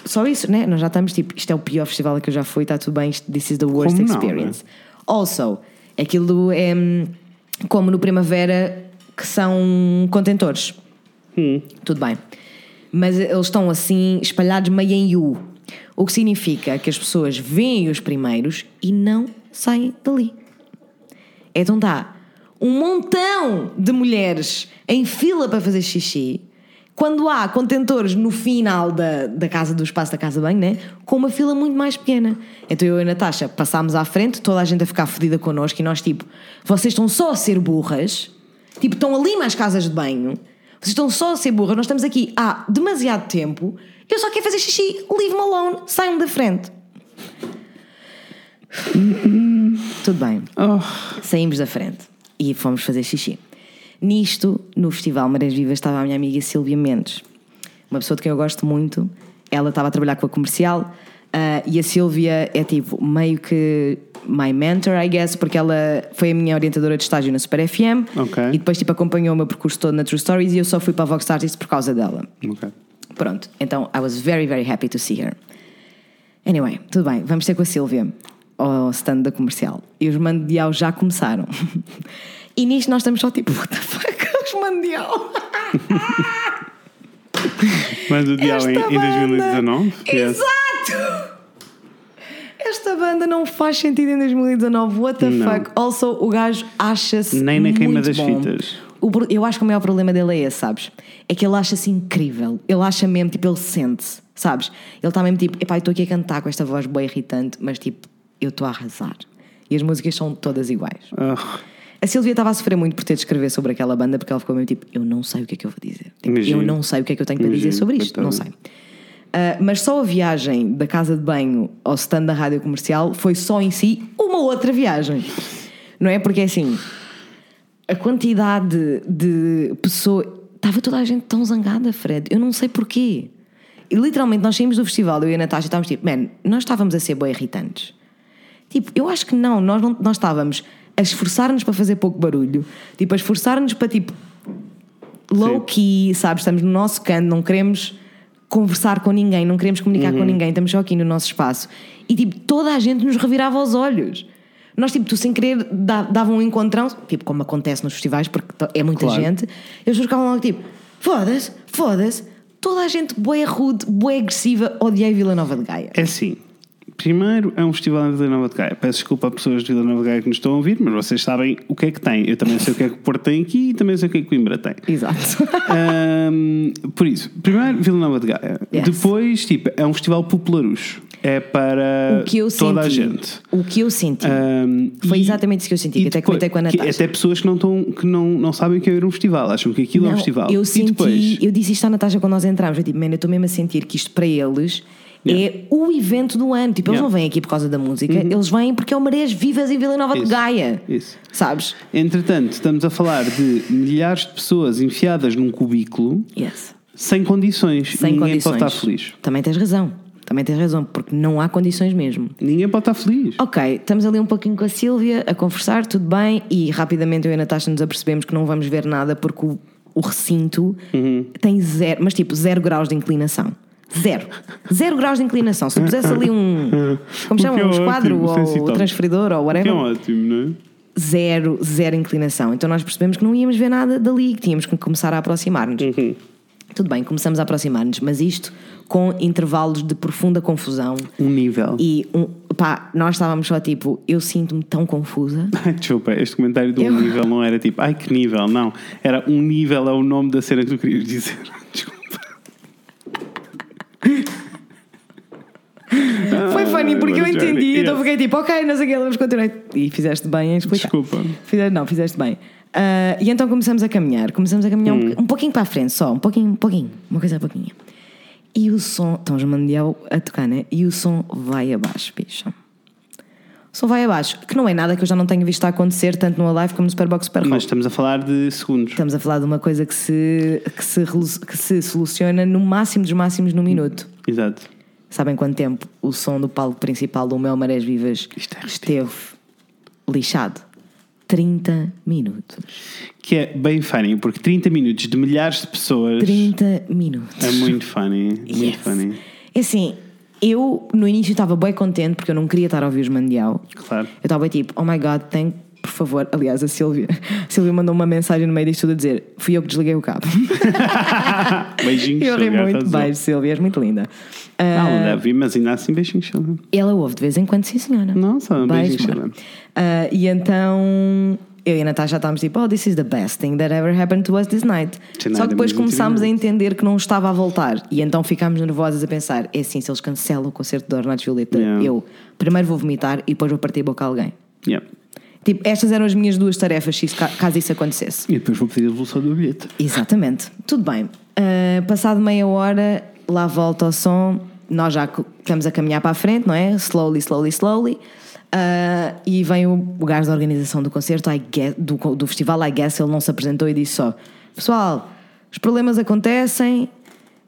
Só isso, né? Nós já estamos tipo, isto é o pior festival que eu já fui, está tudo bem, isto- this is the worst Como não, experience. Also, aquilo é hum, como no Primavera, que são contentores. Tudo bem. Mas eles estão assim espalhados meio em U. O que significa que as pessoas veem os primeiros e não saem dali. Então está um montão de mulheres em fila para fazer xixi, quando há contentores no final da, da casa, do espaço da casa de banho, né? com uma fila muito mais pequena. Então eu e a Natasha passámos à frente, toda a gente a ficar fodida connosco e nós tipo, vocês estão só a ser burras, tipo, estão ali mais casas de banho, vocês estão só a ser burras, nós estamos aqui há demasiado tempo, eu só quero fazer xixi, leave-me alone, saiam da frente. Tudo bem. Oh, Saímos da frente e fomos fazer xixi. Nisto, no Festival Marés Vivas, estava a minha amiga Silvia Mendes, uma pessoa de quem eu gosto muito. Ela estava a trabalhar com a comercial Ah, e a Silvia é tipo meio que my mentor, I guess, porque ela foi a minha orientadora de estágio na Super FM Ok. e depois tipo acompanhou o meu percurso todo na True Stories e eu só fui para a Vox Artist por causa dela. Ok. Pronto, então I was very, very happy to see her. Anyway, tudo bem, vamos ter com a Silvia ao stand da comercial. E os Mandial já começaram. E nisto nós estamos só tipo, what the fuck, os Mandial. Mas o Dial em, em banda- 2019? Yes. Exato! Esta banda não faz sentido em 2019. What the Não. fuck? Also, o gajo acha-se. Nem na queima das bom. fitas. O eu acho que o maior problema dele é esse, sabes? É que ele acha-se incrível. Ele acha mesmo, tipo, ele sente-se, sabes? Ele está mesmo tipo, epá, eu estou aqui a cantar com esta voz bem irritante, mas tipo, eu estou a arrasar. E as músicas são todas iguais. Ah, A Silvia estava a sofrer muito por ter de escrever sobre aquela banda porque ela ficou mesmo tipo, eu não sei o que é que eu vou dizer. Tipo, Imagino. eu não sei o que é que eu tenho para dizer Imagino, sobre isto, não sei. Ah, mas só a viagem da casa de banho ao stand da rádio comercial foi só em si uma outra viagem. Não é? Porque assim, a quantidade de pessoas. Estava toda a gente tão zangada, Fred. Eu não sei porquê. E literalmente nós saímos do festival, eu e a Natasha estávamos tipo, man, nós estávamos a ser bem irritantes. Tipo, eu acho que não, nós, não, nós estávamos a esforçar-nos para fazer pouco barulho, tipo, a esforçar-nos para tipo low key, sabes? Estamos no nosso canto, não queremos conversar com ninguém, não queremos comunicar com ninguém, estamos só aqui no nosso espaço. E tipo, toda a gente nos revirava os olhos. Nós, tipo, tu sem querer dava um encontrão, tipo, como acontece nos festivais, porque é muita Claro. gente, eles ficavam logo tipo, foda-se, foda-se, toda a gente boa rude, boa agressiva, odiei Vila Nova de Gaia. é assim. Primeiro, é um festival em Vila Nova de Gaia. Peço desculpa a pessoas de Vila Nova de Gaia que nos estão a ouvir, mas vocês sabem o que é que tem. Eu também sei o que é que o Porto tem aqui e também sei o que é que Coimbra tem. Exato. Ahm, por isso, primeiro Vila Nova de Gaia. Yes. Depois, tipo, é um festival popularucho. É para toda senti, a gente. o que eu senti, Ahm, Foi e- exatamente isso que eu senti, que até depois- comentei com a Natasha. Até pessoas que não, estão, que não, não sabem o que é ir um festival, acham que aquilo é um Não, festival. Eu e senti, depois, eu disse isto à Natasha quando nós entramos. Eu tipo, man, eu estou mesmo a sentir que isto para eles é o evento do ano. Tipo, eles Yeah. Uhum. não vêm aqui por causa da música, eles vêm porque é o Marés Vivas em Vila Nova de Isso. Gaia. Isso. Sabes? Entretanto, estamos a falar de milhares de pessoas enfiadas num cubículo Yes. sem condições. Sem Ninguém condições. pode estar feliz. Também tens razão. Também tens razão, porque não há condições mesmo. Ninguém pode estar feliz. Ok, estamos ali um pouquinho com a Sílvia a conversar, tudo bem, e rapidamente eu e a Natasha nos apercebemos que não vamos ver nada porque o, o recinto Uhum. tem zero, mas tipo, zero graus de inclinação. Zero. Zero graus de inclinação. Se eu pusesse ali um. Como O chamam? que é Um esquadro ótimo, ou transferidor ou Que whatever. é ótimo, não é? Zero, zero inclinação. Então nós percebemos que não íamos ver nada dali, que tínhamos que começar a aproximar-nos. Uhum. Tudo bem, começamos a aproximar-nos, mas isto com intervalos de profunda confusão. Um nível. E um, pá, nós estávamos só tipo, eu sinto-me tão confusa. Desculpa, este comentário do Eu- um nível não era tipo, ai que nível, não. Era um nível é o nome da cena que tu querias dizer. Foi funny porque eu entendi, Johnny, então yes. fiquei tipo, ok, não sei o que, vamos continuar. E fizeste bem em explicar. Desculpa. Fizeste, não, fizeste bem. Ah, e então começamos a caminhar, começamos a caminhar Hum. um, um pouquinho para a frente, só, um pouquinho, um pouquinho, uma coisa pouquinho. E o som, estamos a mandial a tocar, né? E o som vai abaixo, bicho. Som vai abaixo, que não é nada que eu já não tenho visto a acontecer tanto no Alive como no Superbox Super Mas estamos a falar de segundos. Estamos a falar de uma coisa que se, que, se, que se soluciona no máximo dos máximos no minuto. Exato. Sabem quanto tempo o som do palco principal do Mel Marés Vivas é esteve lixado? 30 minutos. Que é bem funny, porque 30 minutos de milhares de pessoas 30 minutos. é muito funny. Muito Yes. funny. É assim, eu no início estava bem contente porque eu não queria estar a ouvir os Mandial. Claro. Eu estava bem tipo, oh my god, tem, por favor. Aliás, a Silvia, a Silvia mandou uma mensagem no meio disto tudo a dizer: fui eu que desliguei o cabo. Beijinhos. eu ri muito. arrasou. Beijo, Silvia, és muito linda. Ah, Ah, não deve mas ainda assim beijinhos, Silvia. ela ouve de vez em quando, sim, senhora. Não, só um Beijo, beijinho, amor. Silvia. Ah, e então eu e a Natasha estávamos tipo, oh, this is the best thing that ever happened to us this night. Tonight Só que depois começámos a entender que não estava a voltar. E então ficámos nervosas a pensar: é assim, se eles cancelam o concerto de Ornatos Violeta, Yeah. eu primeiro vou vomitar e depois vou partir a boca a alguém. Yeah. Tipo, estas eram as minhas duas tarefas, caso isso acontecesse. E depois vou pedir a devolução do bilhete. Exatamente. Tudo bem. Ah, passado meia hora, lá volta o som. Nós já estamos a caminhar para a frente, não é? Slowly, slowly, slowly. Ah, e vem o, o gajo da organização do concerto, guess- do, do festival, I guess, ele não se apresentou e disse só: Pessoal, os problemas acontecem,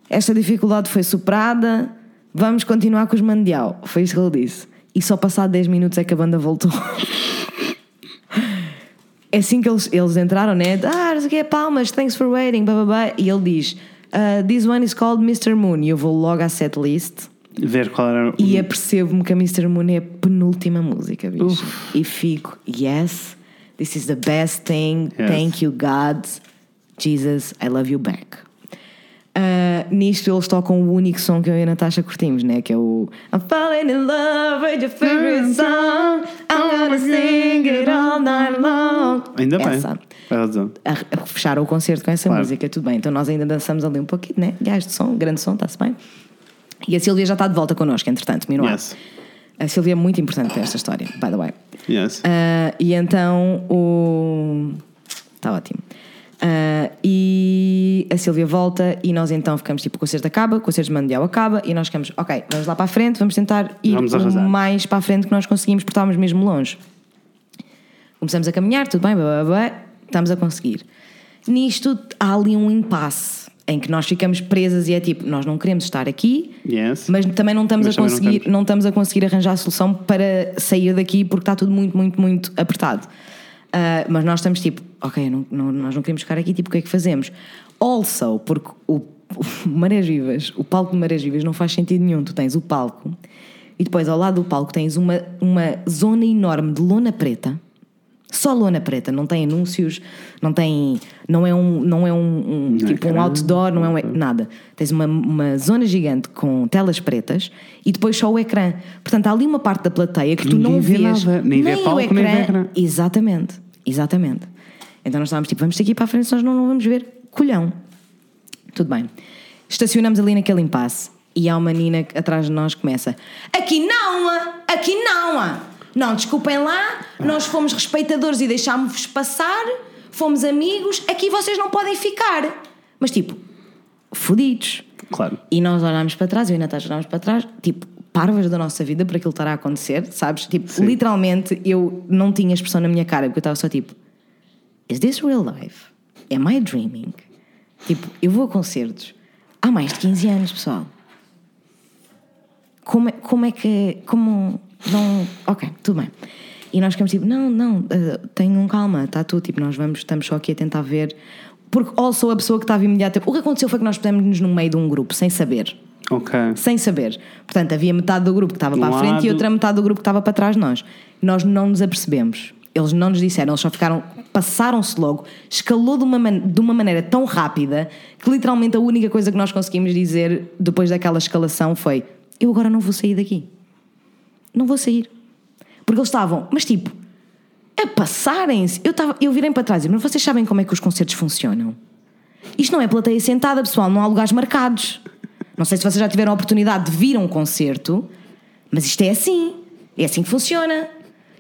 esta dificuldade foi superada, vamos continuar com os Mandial. Foi isso que ele disse. E só passado 10 minutos é que a banda voltou. É assim que eles, eles entraram, né? Ah, não sei o que, palmas, thanks for waiting, blá blá blá. E ele diz: "Uh, This one is called Mr. Moon. E eu vou logo à setlist Ver qual era. e apercebo-me que a Mr. Moon é a penúltima música, bicho. E fico: Yes, this is the best thing. Yes. Thank you, God. Jesus, I love you back. Uh, nisto eles tocam o único som que eu e a Natasha curtimos, né? Que é o I'm falling in love with your favorite song. I'm gonna sing it all night long. Ainda bem. Essa. Vai razão. A, a fechar o concerto com essa Claro. música, tudo bem. Então nós ainda dançamos ali um pouquinho, né? Gás de som, grande som, está-se bem. E a Silvia já está de volta connosco, entretanto, Minuá. Yes. A Silvia é muito importante para esta história, by the way. Yes. Ah, e então o. Está ótimo. Ah, e a Silvia volta e nós então ficamos tipo, o concerto acaba, o concerto de Mundial acaba e nós ficamos, ok, vamos lá para a frente, vamos tentar ir Vamos o mais para a frente que nós conseguimos, porque estávamos mesmo longe. Começamos a caminhar, tudo bem, blá, blá, blá, estamos a conseguir. Nisto há ali um impasse em que nós ficamos presas e é tipo, nós não queremos estar aqui, Yes. mas também não estamos Mas a também não conseguir, temos. não, estamos a conseguir arranjar a solução para sair daqui porque está tudo muito, muito, muito apertado. Ah, mas nós estamos tipo, ok, não- não- nós não queremos ficar aqui, tipo, o que é que fazemos? Also, porque o, o Marés Vivas, o palco de Marés Vivas não faz sentido nenhum. Tu tens o palco e depois ao lado do palco tens uma, uma zona enorme de lona preta. Só lona preta, não tem anúncios, não tem. Não é um, não é um, um- é tipo um ecrã. outdoor, não é um, nada. Tens uma, uma zona gigante com telas pretas e depois só o ecrã. Portanto, há ali uma parte da plateia que tu não vê vês. nada, nem vê palco, nem vê ecrã. Exatamente, exatamente. Então nós estávamos tipo, vamos ter que ir para a frente, nós não, não vamos ver colhão. Tudo bem. Estacionamos ali naquele impasse e há uma menina atrás de nós que começa: Aqui não, aqui não, não, desculpem lá, nós fomos respeitadores e deixámos-vos passar, fomos amigos, aqui vocês não podem ficar. Mas tipo, fodidos. Claro. E nós olhámos para trás, eu e a Natasha olhámos para trás, tipo, parvas da nossa vida para aquilo estar a acontecer, sabes? Tipo, Sim. literalmente eu não tinha expressão na minha cara, porque eu estava só tipo: Is this real life? Am I dreaming? Tipo, eu vou a concertos há mais de 15 anos, pessoal. Como é, como é que. Como. Não. Ok, tudo bem. E nós ficamos tipo: Não, não, eh, tenham calma, está tudo. Tipo, nós vamos, estamos só aqui a tentar ver. Porque, also, a pessoa que estava imediatamente. O que aconteceu foi que nós pusemos-nos no meio de um grupo, sem saber Ok. sem saber. Portanto, havia metade do grupo que estava um para a frente e lado. outra metade do grupo que estava para trás de nós. Nós não nos apercebemos. Eles não nos disseram, eles só ficaram, passaram-se logo, escalou de uma, man- de uma maneira tão rápida que literalmente a única coisa que nós conseguimos dizer depois daquela escalação foi: Eu agora não vou sair daqui. Não vou sair. Porque eles estavam, mas tipo, a passarem-se. Eu, estava, eu virei para trás e mas vocês sabem como é que os concertos funcionam? Isto não é plateia sentada, pessoal, não há lugares marcados. Não sei se vocês já tiveram a oportunidade de vir a um concerto, mas isto é assim. É assim que funciona.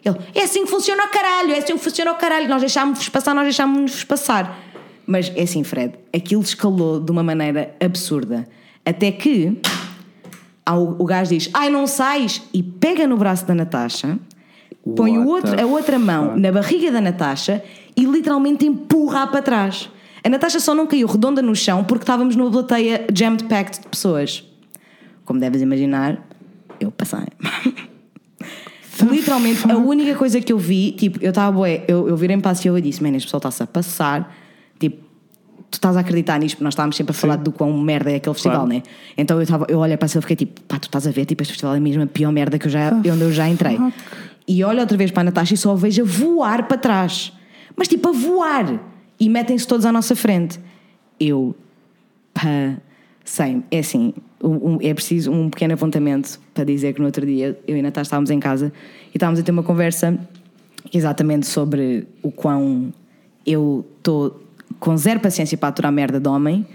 Ele, é assim que funciona o caralho, é assim que funciona o caralho. Nós deixámos-vos passar, nós deixámos-vos passar. Mas é assim, Fred, aquilo escalou de uma maneira absurda. Até que o gajo diz: Ai, não sais! E pega no braço da Natasha, põe o outro, a outra mão fuck? na barriga da Natasha e literalmente empurra para trás. A Natasha só não caiu redonda no chão porque estávamos numa plateia jammed packed de pessoas. Como deves imaginar, eu passei. Literalmente, a única coisa que eu vi, tipo, eu estava bué, eu, eu virei para a Silva e disse: Man, este pessoal está-se a passar. Tipo, tu estás a acreditar nisto, porque nós estávamos sempre a falar do quão merda é aquele festival, Claro. né? Então eu, tava, eu olhei para a Silva e fiquei tipo: Pá, tu estás a ver, tipo, este festival é mesmo a pior merda que eu já, onde eu já entrei. E olho outra vez para a Natasha e só a vejo a voar para trás. Mas tipo, a voar. E metem-se todos à nossa frente. Eu passei. É assim, um- é preciso um pequeno apontamento para dizer que no outro dia eu e a Natasha estávamos em casa e estávamos a ter uma conversa exatamente sobre o quão eu estou com zero paciência para aturar merda de homem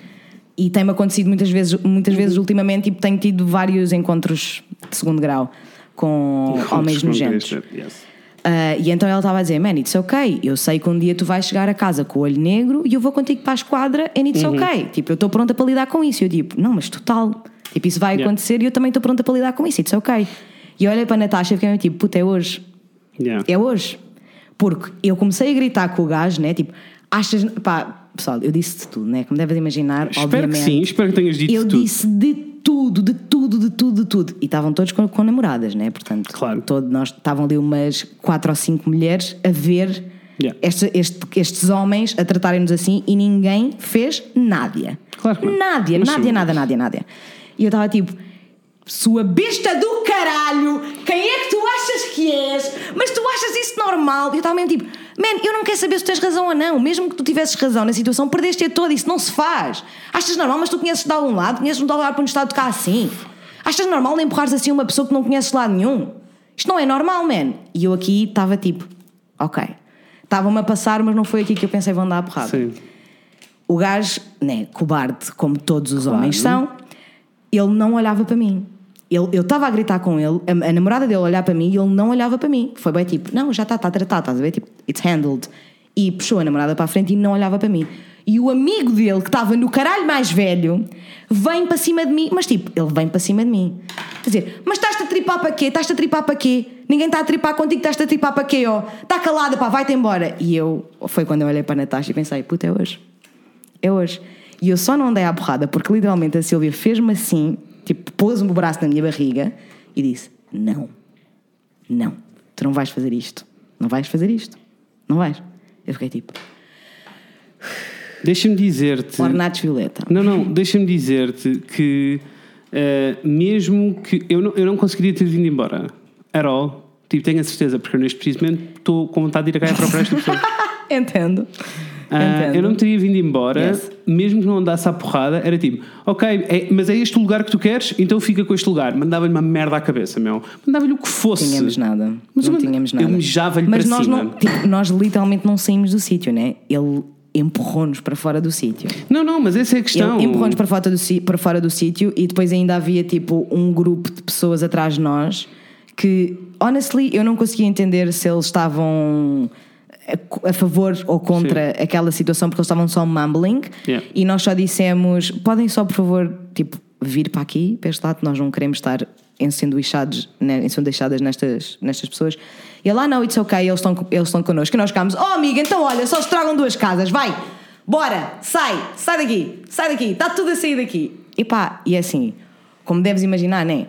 e tem-me acontecido muitas vezes, muitas vezes ultimamente e tenho tido vários encontros de segundo grau com homens nojentos. yes. Ah, e então ela estava a dizer: Man, it's ok. Eu sei que um dia tu vais chegar a casa com o olho negro e eu vou contigo para a esquadra and it's Uhum. ok. Tipo, eu estou pronta para lidar com isso. E eu tipo: Não, mas total. Tipo, isso vai Yeah. acontecer e eu também estou pronta para lidar com isso. It's ok. E eu olhei para a Natasha e fiquei tipo: Puta, é hoje. Yeah. É hoje. Porque eu comecei a gritar com o gajo, né? Tipo, achas. Pá, pessoal, eu disse de tudo, né? Como devem imaginar, Espero obviamente. que sim, espero que tenhas dito Eu tudo. disse de tudo, de tudo, de tudo, de tudo. E estavam todos com, com namoradas, né? Portanto, Claro. todo, nós estavam ali umas quatro ou cinco mulheres a ver Yeah. este- este- estes homens a tratarem-nos assim e ninguém fez nada. Claro que não. Nada, nada, nada, nada, nada. E eu estava tipo, sua besta do caralho, quem é que tu achas que és? Mas tu achas isso normal? E eu estava mesmo tipo, man, eu não quero saber se tens razão ou não. Mesmo que tu tivesses razão na situação, perdeste-a toda, isso não se faz. Achas normal, mas tu conheces de algum lado, conheces de algum lado para nos estar a tocar assim? Achas normal empurrares assim uma pessoa que não conheces de lado nenhum? Isto não é normal, man. E eu aqui estava tipo, ok. Estavam-me a passar, mas não foi aqui que eu pensei vão dar a porrada. Sim. O gajo, né, cobarde, como todos os Claro. homens são, ele não olhava para mim. Ele, eu estava a gritar com ele, a, a namorada dele olhar para mim e ele não olhava para mim. Foi bem tipo, não, já está, está tratado, estás a ver? Tipo, it's handled. E puxou a namorada para a frente e não olhava para mim. E o amigo dele, que estava no caralho mais velho, vem para cima de mim, mas tipo, ele vem para cima de mim. Quer dizer, mas estás-te a tripar para quê? Estás-te a tripar para quê? Ninguém está a tripar contigo, estás-te a tripar para quê? ó? Está calada, pá, vai-te embora. E eu, foi quando eu olhei para a Natasha e pensei, puta, é hoje é hoje. E eu só não dei à porrada porque literalmente a Silvia fez-me assim, tipo, pôs-me o braço na minha barriga e disse: Não, não, tu não vais fazer isto. Não vais fazer isto. Não vais. Eu fiquei tipo, Deixa-me dizer-te. Ornatos Violeta. Não, não, deixa-me dizer-te que eh, mesmo que eu não, eu não conseguiria ter vindo embora. At all. Tipo, tenho a certeza, porque neste preciso momento estou com vontade de ir a cá procurar esta pessoa. Entendo. Entendo. eu não teria vindo embora, Yes. mesmo que não andasse à porrada, era tipo, ok, é- mas é este o lugar que tu queres, então fica com este lugar. Mandava-lhe uma merda à cabeça, meu. Mandava-lhe o que fosse. tínhamos nada. Mas não eu- tínhamos eu nada. mijava-lhe Mas para nós, cima. não, tipo, nós literalmente não saímos do sítio, né? Ele empurrou-nos para fora do sítio. Não, não, mas essa é a questão. Ele empurrou-nos para fora, do, para fora do sítio e depois ainda havia tipo um grupo de pessoas atrás de nós que, honestly, eu não conseguia entender se eles estavam a, favor ou contra aquela situação porque eles estavam só mumbling Yeah. e nós só dissemos: podem só, por favor, tipo, vir para aqui, para este lado, nós não queremos estar ensanduichados, ensanduichadas nestas, nestas pessoas. E ele, ah, não, it's ok, eles estão, eles estão connosco. E nós ficámos, oh amiga, então olha, só estragam duas casas, vai, bora, sai, sai daqui, sai daqui, está tudo a sair daqui. E pá, e é assim, como deves imaginar, né?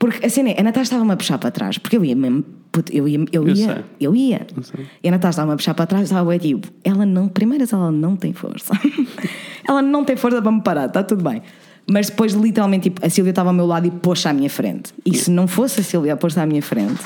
Porque assim, né, a Natasha estava-me a puxar para trás, porque eu ia mesmo, puto, eu ia, eu Eu ia, sei. eu ia. Eu. E a Natasha estava-me a puxar para trás, estava tipo, ela não, primeiro ela não tem força. ela não tem força para me parar, está tudo bem. Mas depois, literalmente, tipo, a Silvia estava ao meu lado e pôs-se à minha frente. E se não fosse a Silvia a pôr-se à minha frente,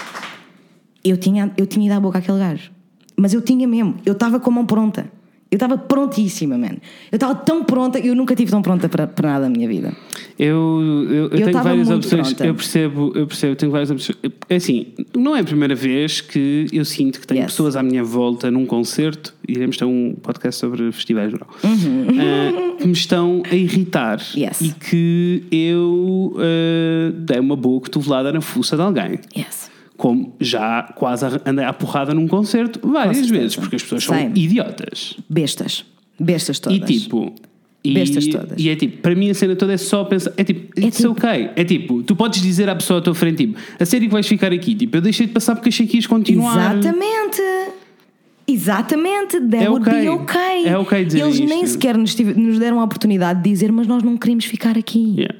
eu tinha, eu tinha ido à boca àquele gajo. Mas eu tinha mesmo, eu estava com a mão pronta. Eu estava prontíssima, mano. Eu estava tão pronta, eu nunca estive tão pronta para, para nada na minha vida. Eu, eu, eu tenho tava várias opções. pronta. Eu percebo, eu percebo, eu tenho várias opções. É assim, não é a primeira vez que eu sinto que tenho Yes. pessoas à minha volta num concerto, iremos ter um podcast sobre festivais geral, ah, que me estão a irritar Uhum. Yes. e que eu ah, dei uma boa cotovelada na fuça de alguém. Yes. Como já quase andei à porrada num concerto várias vezes, porque as pessoas são Same. idiotas. Bestas. Bestas todas. E tipo. E, Bestas todas. e é tipo, para mim a cena toda é só pensar. É tipo, it's tipo- ok. É tipo, tu podes dizer à pessoa à tua frente, tipo, a sério que vais ficar aqui? Tipo, eu deixei de passar porque achei que ias continuar. Exatamente. Exatamente, that É would be ok. ok. É ok dizer Eles isto. nem sequer nos, tive- nos deram a oportunidade de dizer, mas nós não queremos ficar aqui. Yeah.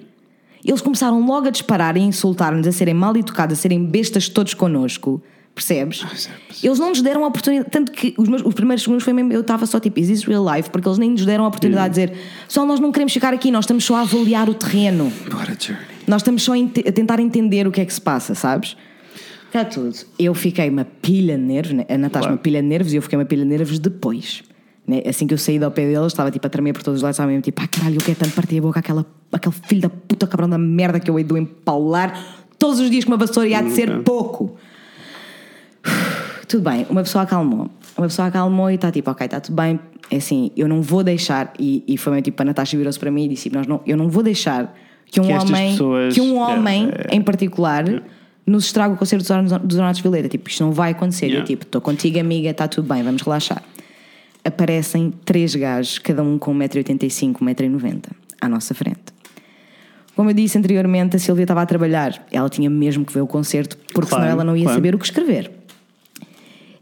Eles começaram logo a disparar e a insultar-nos, a serem mal educados, a serem bestas todos connosco. Percebes? Eles não nos deram a oportunidade. Tanto que os, meus, os primeiros segundos foi mesmo. Eu estava só tipo, is this real life? Porque eles nem nos deram a oportunidade de dizer, só nós não queremos ficar aqui, nós estamos só a avaliar o terreno. What a journey. Nós estamos só a tentar entender o que é que se passa, sabes? Está tudo. Eu fiquei uma pilha de nervos, né? a Natasha Claro. uma pilha de nervos e eu fiquei uma pilha de nervos depois. Né? Assim que eu saí do pé deles, estava tipo a tremer por todos os lados, estava mesmo tipo, ah caralho, eu quero tanto partir a boca àquela, aquele filho da puta cabrão da merda que eu hei de empaular todos os dias com uma vassoura e há de ser pouco. Tudo bem, uma pessoa acalmou. Uma pessoa acalmou e está tipo, ok, está tudo bem. É assim, eu não vou deixar. E, e foi meio tipo, a Natasha virou-se para mim e disse: nós não, Eu não vou deixar que um Que homem, pessoas- que um é, homem é, em particular, nos estrague o concerto dos Ornatos Violeta. Tipo, isto não vai acontecer. E Yeah. eu, tipo, estou contigo, amiga, está tudo bem, vamos relaxar. Aparecem três gajos, cada um com 1,85m, 1,90m, à nossa frente. Como eu disse anteriormente, a Silvia estava a trabalhar. Ela tinha mesmo que ver o concerto, porque Claro, senão ela não ia claro. saber o que escrever.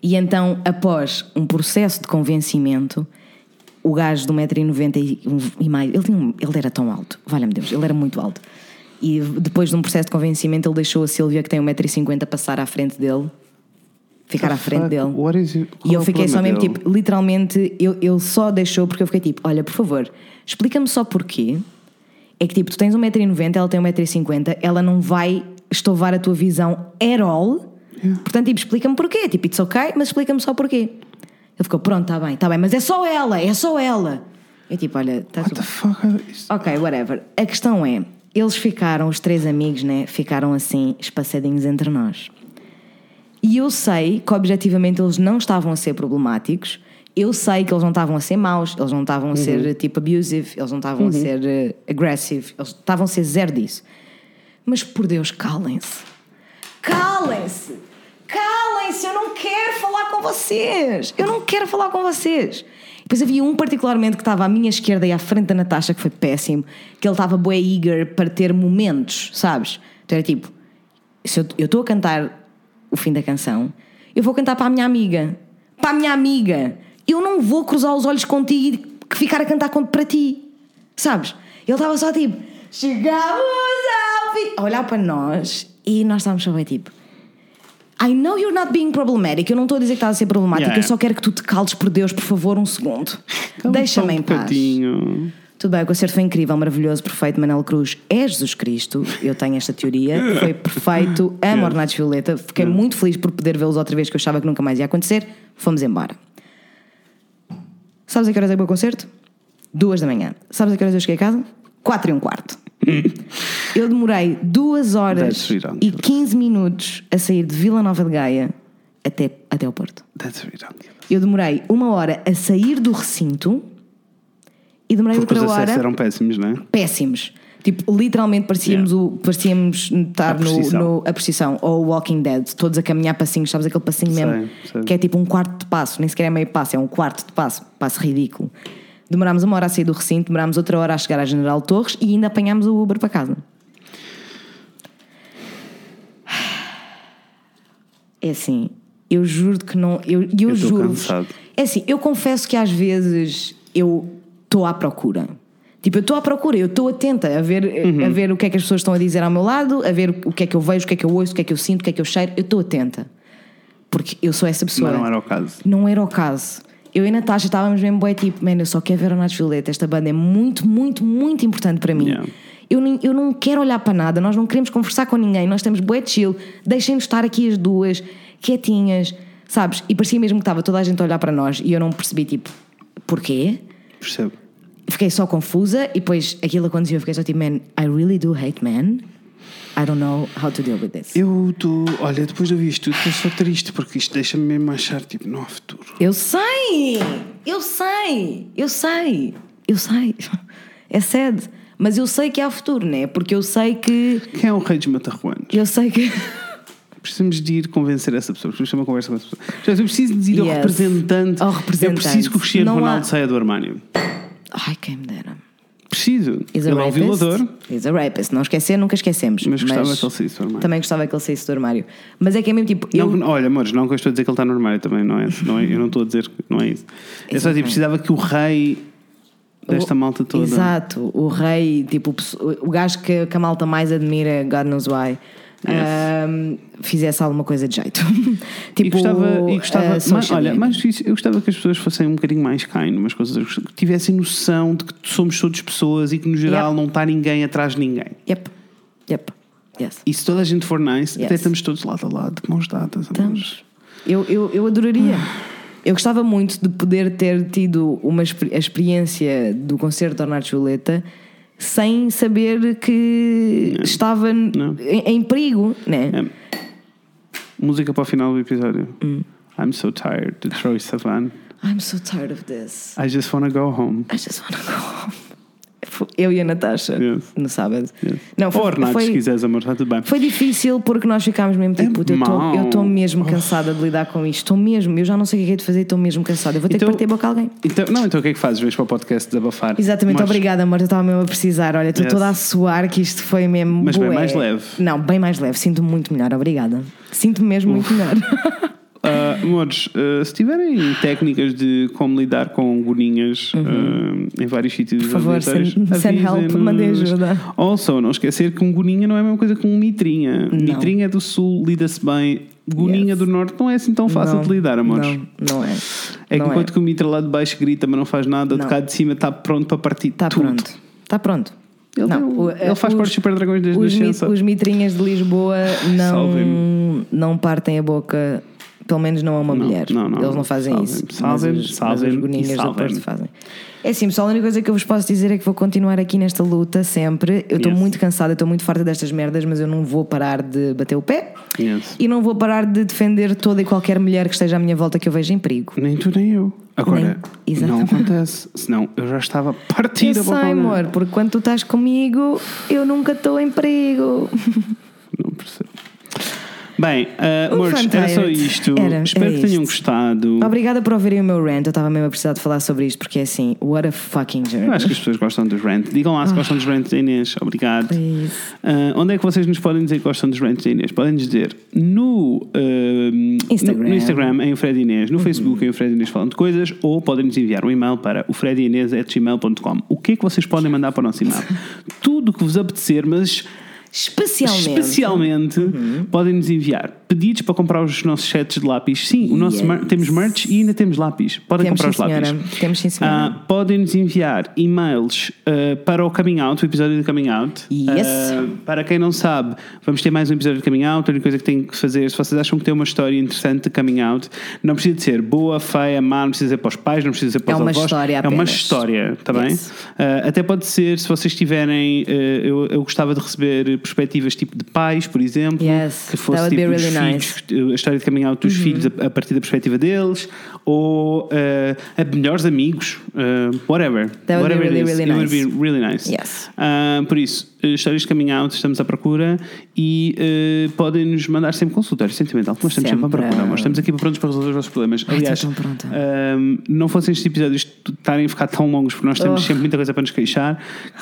E então, após um processo de convencimento, o gajo de 1,90m e, e mais, ele, tinha ele era tão alto, valha-me Deus, ele era muito alto. E depois de um processo de convencimento, ele deixou a Silvia, que tem 1,50m, passar à frente dele. Ficar à frente dele. is E é eu o fiquei só mesmo dele? tipo, literalmente, eu, ele só deixou porque eu fiquei tipo, olha, por favor, explica-me só porquê. É que tipo, tu tens 1,90m, ela tem 1,50m, ela não vai estovar a tua visão at all. Portanto, tipo, explica-me porquê. Tipo, it's ok, mas explica-me só porquê. Ele ficou, pronto, está bem, está bem, mas é só ela, é só ela. Eu tipo, olha, está What the fuck? Ok, whatever. A questão é, eles ficaram, os três amigos, né? Ficaram assim, espaçadinhos entre nós. E eu sei que objetivamente eles não estavam a ser problemáticos. Eu sei que eles não estavam a ser maus, eles não estavam a ser tipo abusive, eles não estavam a ser eh, aggressive, eles estavam a ser zero disso. Mas por Deus, calem-se. Calem-se! Calem-se! Eu não quero falar com vocês! Eu não quero falar com vocês! Depois havia um particularmente que estava à minha esquerda e à frente da Natasha, que foi péssimo, que ele estava bué eager para ter momentos, sabes? Então era tipo, se eu estou a cantar o fim da canção, eu vou cantar para a minha amiga. Para a minha amiga. Eu não vou cruzar os olhos contigo e ficar a cantar para ti. Sabes? Ele estava só tipo, chegamos ao fim. A olhar para nós e nós estávamos só bem tipo. I know you're not being problematic. Eu não estou a dizer que estás a ser problemático. Yeah. Eu só quero que tu te cales por Deus, por favor, um segundo. Deixa-me um em paz. bocadinho. Tudo bem, o concerto foi incrível, maravilhoso, perfeito. Manel Cruz é Jesus Cristo. Eu tenho esta teoria. Foi perfeito. Amo Ornatos Violeta. Fiquei muito feliz por poder vê-los outra vez, que eu achava que nunca mais ia acontecer. Fomos embora. Sabes a que horas é o meu concerto? Duas da manhã. Sabes a que horas eu cheguei a casa? Quatro e um quarto. Eu demorei duas horas e 15 minutos a sair de Vila Nova de Gaia até, até ao Porto. Eu demorei uma hora a sair do recinto e demorei Porque os outra hora eram péssimos, não é? péssimos. Tipo, literalmente parecíamos, o, parecíamos estar A no, precisão. no- a precisão ou o Walking Dead, todos a caminhar passinhos, sabes aquele passinho Sei, mesmo? sei. Que é tipo um quarto de passo, nem sequer é meio passo, é um quarto de passo, passo ridículo. Demorámos uma hora a sair do recinto, demorámos outra hora a chegar à General Torres e ainda apanhámos o Uber para casa. É assim, eu juro que não. Eu, eu, Eu juro. cansado. É assim, eu confesso que às vezes eu estou à procura. Tipo, eu estou à procura, eu estou atenta a ver, Uhum. a ver o que é que as pessoas estão a dizer ao meu lado, a ver o que é que eu vejo, o que é que eu ouço, o que é que eu sinto, o que é que eu cheiro. Eu estou atenta. Porque eu sou essa pessoa. Mas não era o caso. Não era o caso. Eu e a Natasha estávamos mesmo bué tipo, man, eu só quero ver o Nath Violeta. Esta banda é muito, muito, muito importante para mim. Yeah. Eu, nem- eu não quero olhar para nada, nós não queremos conversar com ninguém, nós estamos bué chill, deixem-nos estar aqui as duas, quietinhas, sabes? E parecia mesmo que estava toda a gente a olhar para nós e eu não percebi, tipo, porquê? Percebo. Fiquei só confusa e depois aquilo aconteceu, eu fiquei só tipo, man, I really do hate men. I don't know how to deal with this. Eu estou. Olha, depois de ouvir isto tudo, estou só triste porque isto deixa-me mesmo achar, tipo, não há futuro. Eu sei! Eu sei! Eu sei! Eu sei! É sede. Mas eu sei que há futuro, né? Porque eu sei que. Quem é o rei dos matarruanos? Eu sei que. Precisamos de ir convencer essa pessoa. Precisamos ter uma conversa com essa pessoa. Eu preciso de ir ao Yes. representante. Ao Eu representante. preciso que o Cristiano Não há- Ronaldo saia do armário. Ai, quem me dera. Preciso. He's Ele é um violador. He's a rapist. Não esquecer, nunca esquecemos. Mas gostava que ele saísse do armário. Também gostava que ele saísse do armário. Mas é que é mesmo tipo. Eu, Não, olha, amores, não que eu estou a dizer que ele está no armário também, não é? Não é eu não estou a dizer que não é isso. É só tipo, precisava que o rei desta malta toda. Exato. O rei, tipo, o gajo que, que a malta mais admira, God knows why. Ahm, fizesse alguma coisa de jeito. tipo, e gostava, e gostava ah, mais, social olha, mais isso, eu gostava que as pessoas fossem um bocadinho mais kind, umas coisas, que tivessem noção de que somos todos pessoas e que no geral Yep. não está ninguém atrás de ninguém. Yep. Yep. Yes. E se toda a gente for nice, Yes. até estamos todos lado a lado, de mãos dadas. Estamos. Eu, eu, eu adoraria. Eu gostava muito de poder ter tido uma a experiência do concerto de Ornato Violeta sem saber que estava n- Não. em, em perigo, né? É. Música para o final do episódio. Hum. I'm so tired de Troy Sivan. I'm so tired of this. I just wanna go home. I just wanna go home. Eu e a Natasha Yes. no sábado. Yes. Não, Ou foi, Ornato, se foi, quiseres, amor, está tudo bem. foi difícil porque nós ficámos mesmo tipo, É "Puta, eu estou- mesmo cansada de lidar com isto. Estou mesmo, eu já não sei o que é que é de fazer, estou mesmo cansada. Eu vou ter Então- que partir a boca a alguém. Então, não, então o que é que fazes? Vês para o podcast desabafar? Exatamente, Mas- obrigada, amor. Eu estava mesmo a precisar. Olha, estou Yes. toda a suar que isto foi mesmo. Mas bem bué. mais leve. Não, bem mais leve. Sinto-me muito melhor, obrigada. Sinto-me mesmo muito melhor. Ah, amores, ah, se tiverem técnicas de como lidar com goninhas ah, em vários sítios Uhum. Por favor, send- send help, mandem ajuda. Also, não esquecer que um goninha não é a mesma coisa que um mitrinha. Não. Mitrinha do sul lida-se bem. Goninha Yes. do norte não é assim tão fácil Não, de lidar, amores. Não, não é. É que não enquanto que o mitra lá de baixo grita, mas não faz nada, o de Não. cá de cima está pronto para partir Está pronto. Está pronto. Ele, Não, o- ele faz os- parte dos Super Dragões desde Os, nascença. os mitrinhas de Lisboa não, não partem a boca, pelo menos não a uma Não, mulher. não, não, Eles não fazem isso. salvem-me, mas os, salvem-me mas os goninhas. Porto fazem. É assim, pessoal, a única coisa que eu vos posso dizer é que vou continuar aqui nesta luta sempre. Eu estou Yes. muito cansada, estou muito farta destas merdas, mas eu não vou parar de bater o pé Yes. e não vou parar de defender toda e qualquer mulher que esteja à minha volta que eu vejo em perigo. Nem tu nem eu. Agora, Nem- não acontece. Senão eu já estava a partir Eu sei, amor, porque quando tu estás comigo, eu nunca estou em perigo. Não percebo. Bem, uh, amores, era só isto. Era, Espero era que tenham isto. gostado. Obrigada por ouvirem o meu rant. Eu estava mesmo a precisar de falar sobre isto porque é assim, what a fucking journey. Eu acho que as pessoas gostam dos rants. Digam lá se gostam dos rants da Inês. Obrigado. Ah, onde é que vocês nos podem dizer que gostam dos rants da Inês? Podem dizer no, ah, Instagram. no, no Instagram em o Fred Inês, no Facebook em o Fred Inês falando de coisas, ou podem nos enviar um e-mail para o fredinês.gmail.com. O que é que vocês podem mandar para o nosso e-mail? Tudo o que vos apetecer, mas Especialmente. especialmente podem nos enviar pedidos para comprar os nossos sets de lápis. Sim, o nosso Yes. mer- temos merch e ainda temos lápis. Podem Temos comprar sim, os lápis. senhora. Temos sim, senhora. Ah, podem nos enviar e-mails ah, para o Coming Out, o episódio do Coming Out. Yes. Ah, para quem não sabe, vamos ter mais um episódio de Coming Out. A única coisa que tem que fazer, se vocês acham que tem uma história interessante de Coming Out, não precisa de ser boa, feia, má, não precisa ser para os pais, não precisa ser para É os uma avós. história É uma apenas. história, está bem? Yes. Até pode ser, se vocês tiverem, eu, eu gostava de receber perspectivas tipo de pais, por exemplo, Yes, que fosse tipo really filhos, a história de out dos filhos a, a partir da perspectiva deles, ou ah, a melhores amigos, ah, whatever. That would be whatever it really, is. really It would nice. be really nice. Yes. Ah, por isso, eh, histórias de coming out, estamos à procura e eh, podem nos mandar sempre consultório sentimental, nós estamos sempre, à Sempre. procura. Nós estamos aqui prontos para resolver os vossos problemas. Ai, Aliás. Ahm, não fossem estes episódios estarem a ficar tão longos, porque nós temos Oh. sempre muita coisa para nos queixar,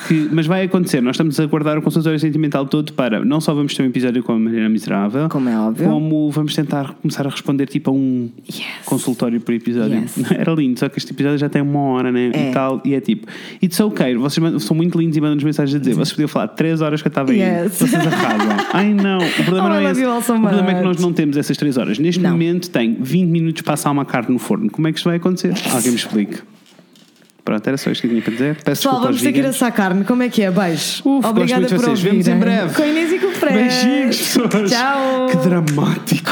que- mas vai acontecer. Nós estamos a guardar o consultório sentimental todo para não só vamos ter um episódio com a Mariana Miserável, Como é óbvio. como vamos tentar começar a responder tipo a um Yes. consultório por episódio. Yes. Era lindo, só que este episódio já tem uma hora, né? É. E tal, e é tipo, it's okay, vocês são muito lindos e mandam-nos mensagens a dizer, vocês podiam falar 3 horas que eu estava aí, Yes. vocês arrasam. Ai não, o problema Oh, não é esse. o problema é que nós não temos essas 3 horas. Neste Não. momento tem 20 minutos para assar uma carne no forno. Como é que isto vai acontecer? Alguém me explique. Pronto, era só isto que eu tinha para dizer. Peço Pessoal, vamos ter que ir assar carne. Como é que é? Beijo. Uf, Obrigada por vocês. ouvir. Vemos em breve. Com a Inês e com o Fred. Beijinhos, pessoas. Tchau. Que dramático.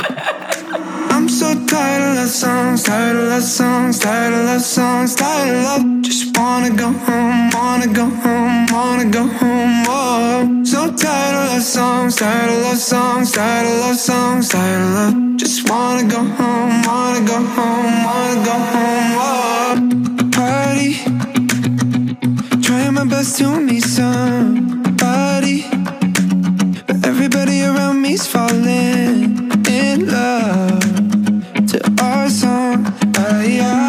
I'm so tired of love songs, tired of love songs, tired of love songs, tired of love. Just wanna go home, wanna go home, wanna go home. So tired of love songs, tired of love songs, tired of love songs, tired of love. Just wanna go home, wanna go home, wanna go home. Party, trying my best to meet somebody, but everybody around me's falling. yeah.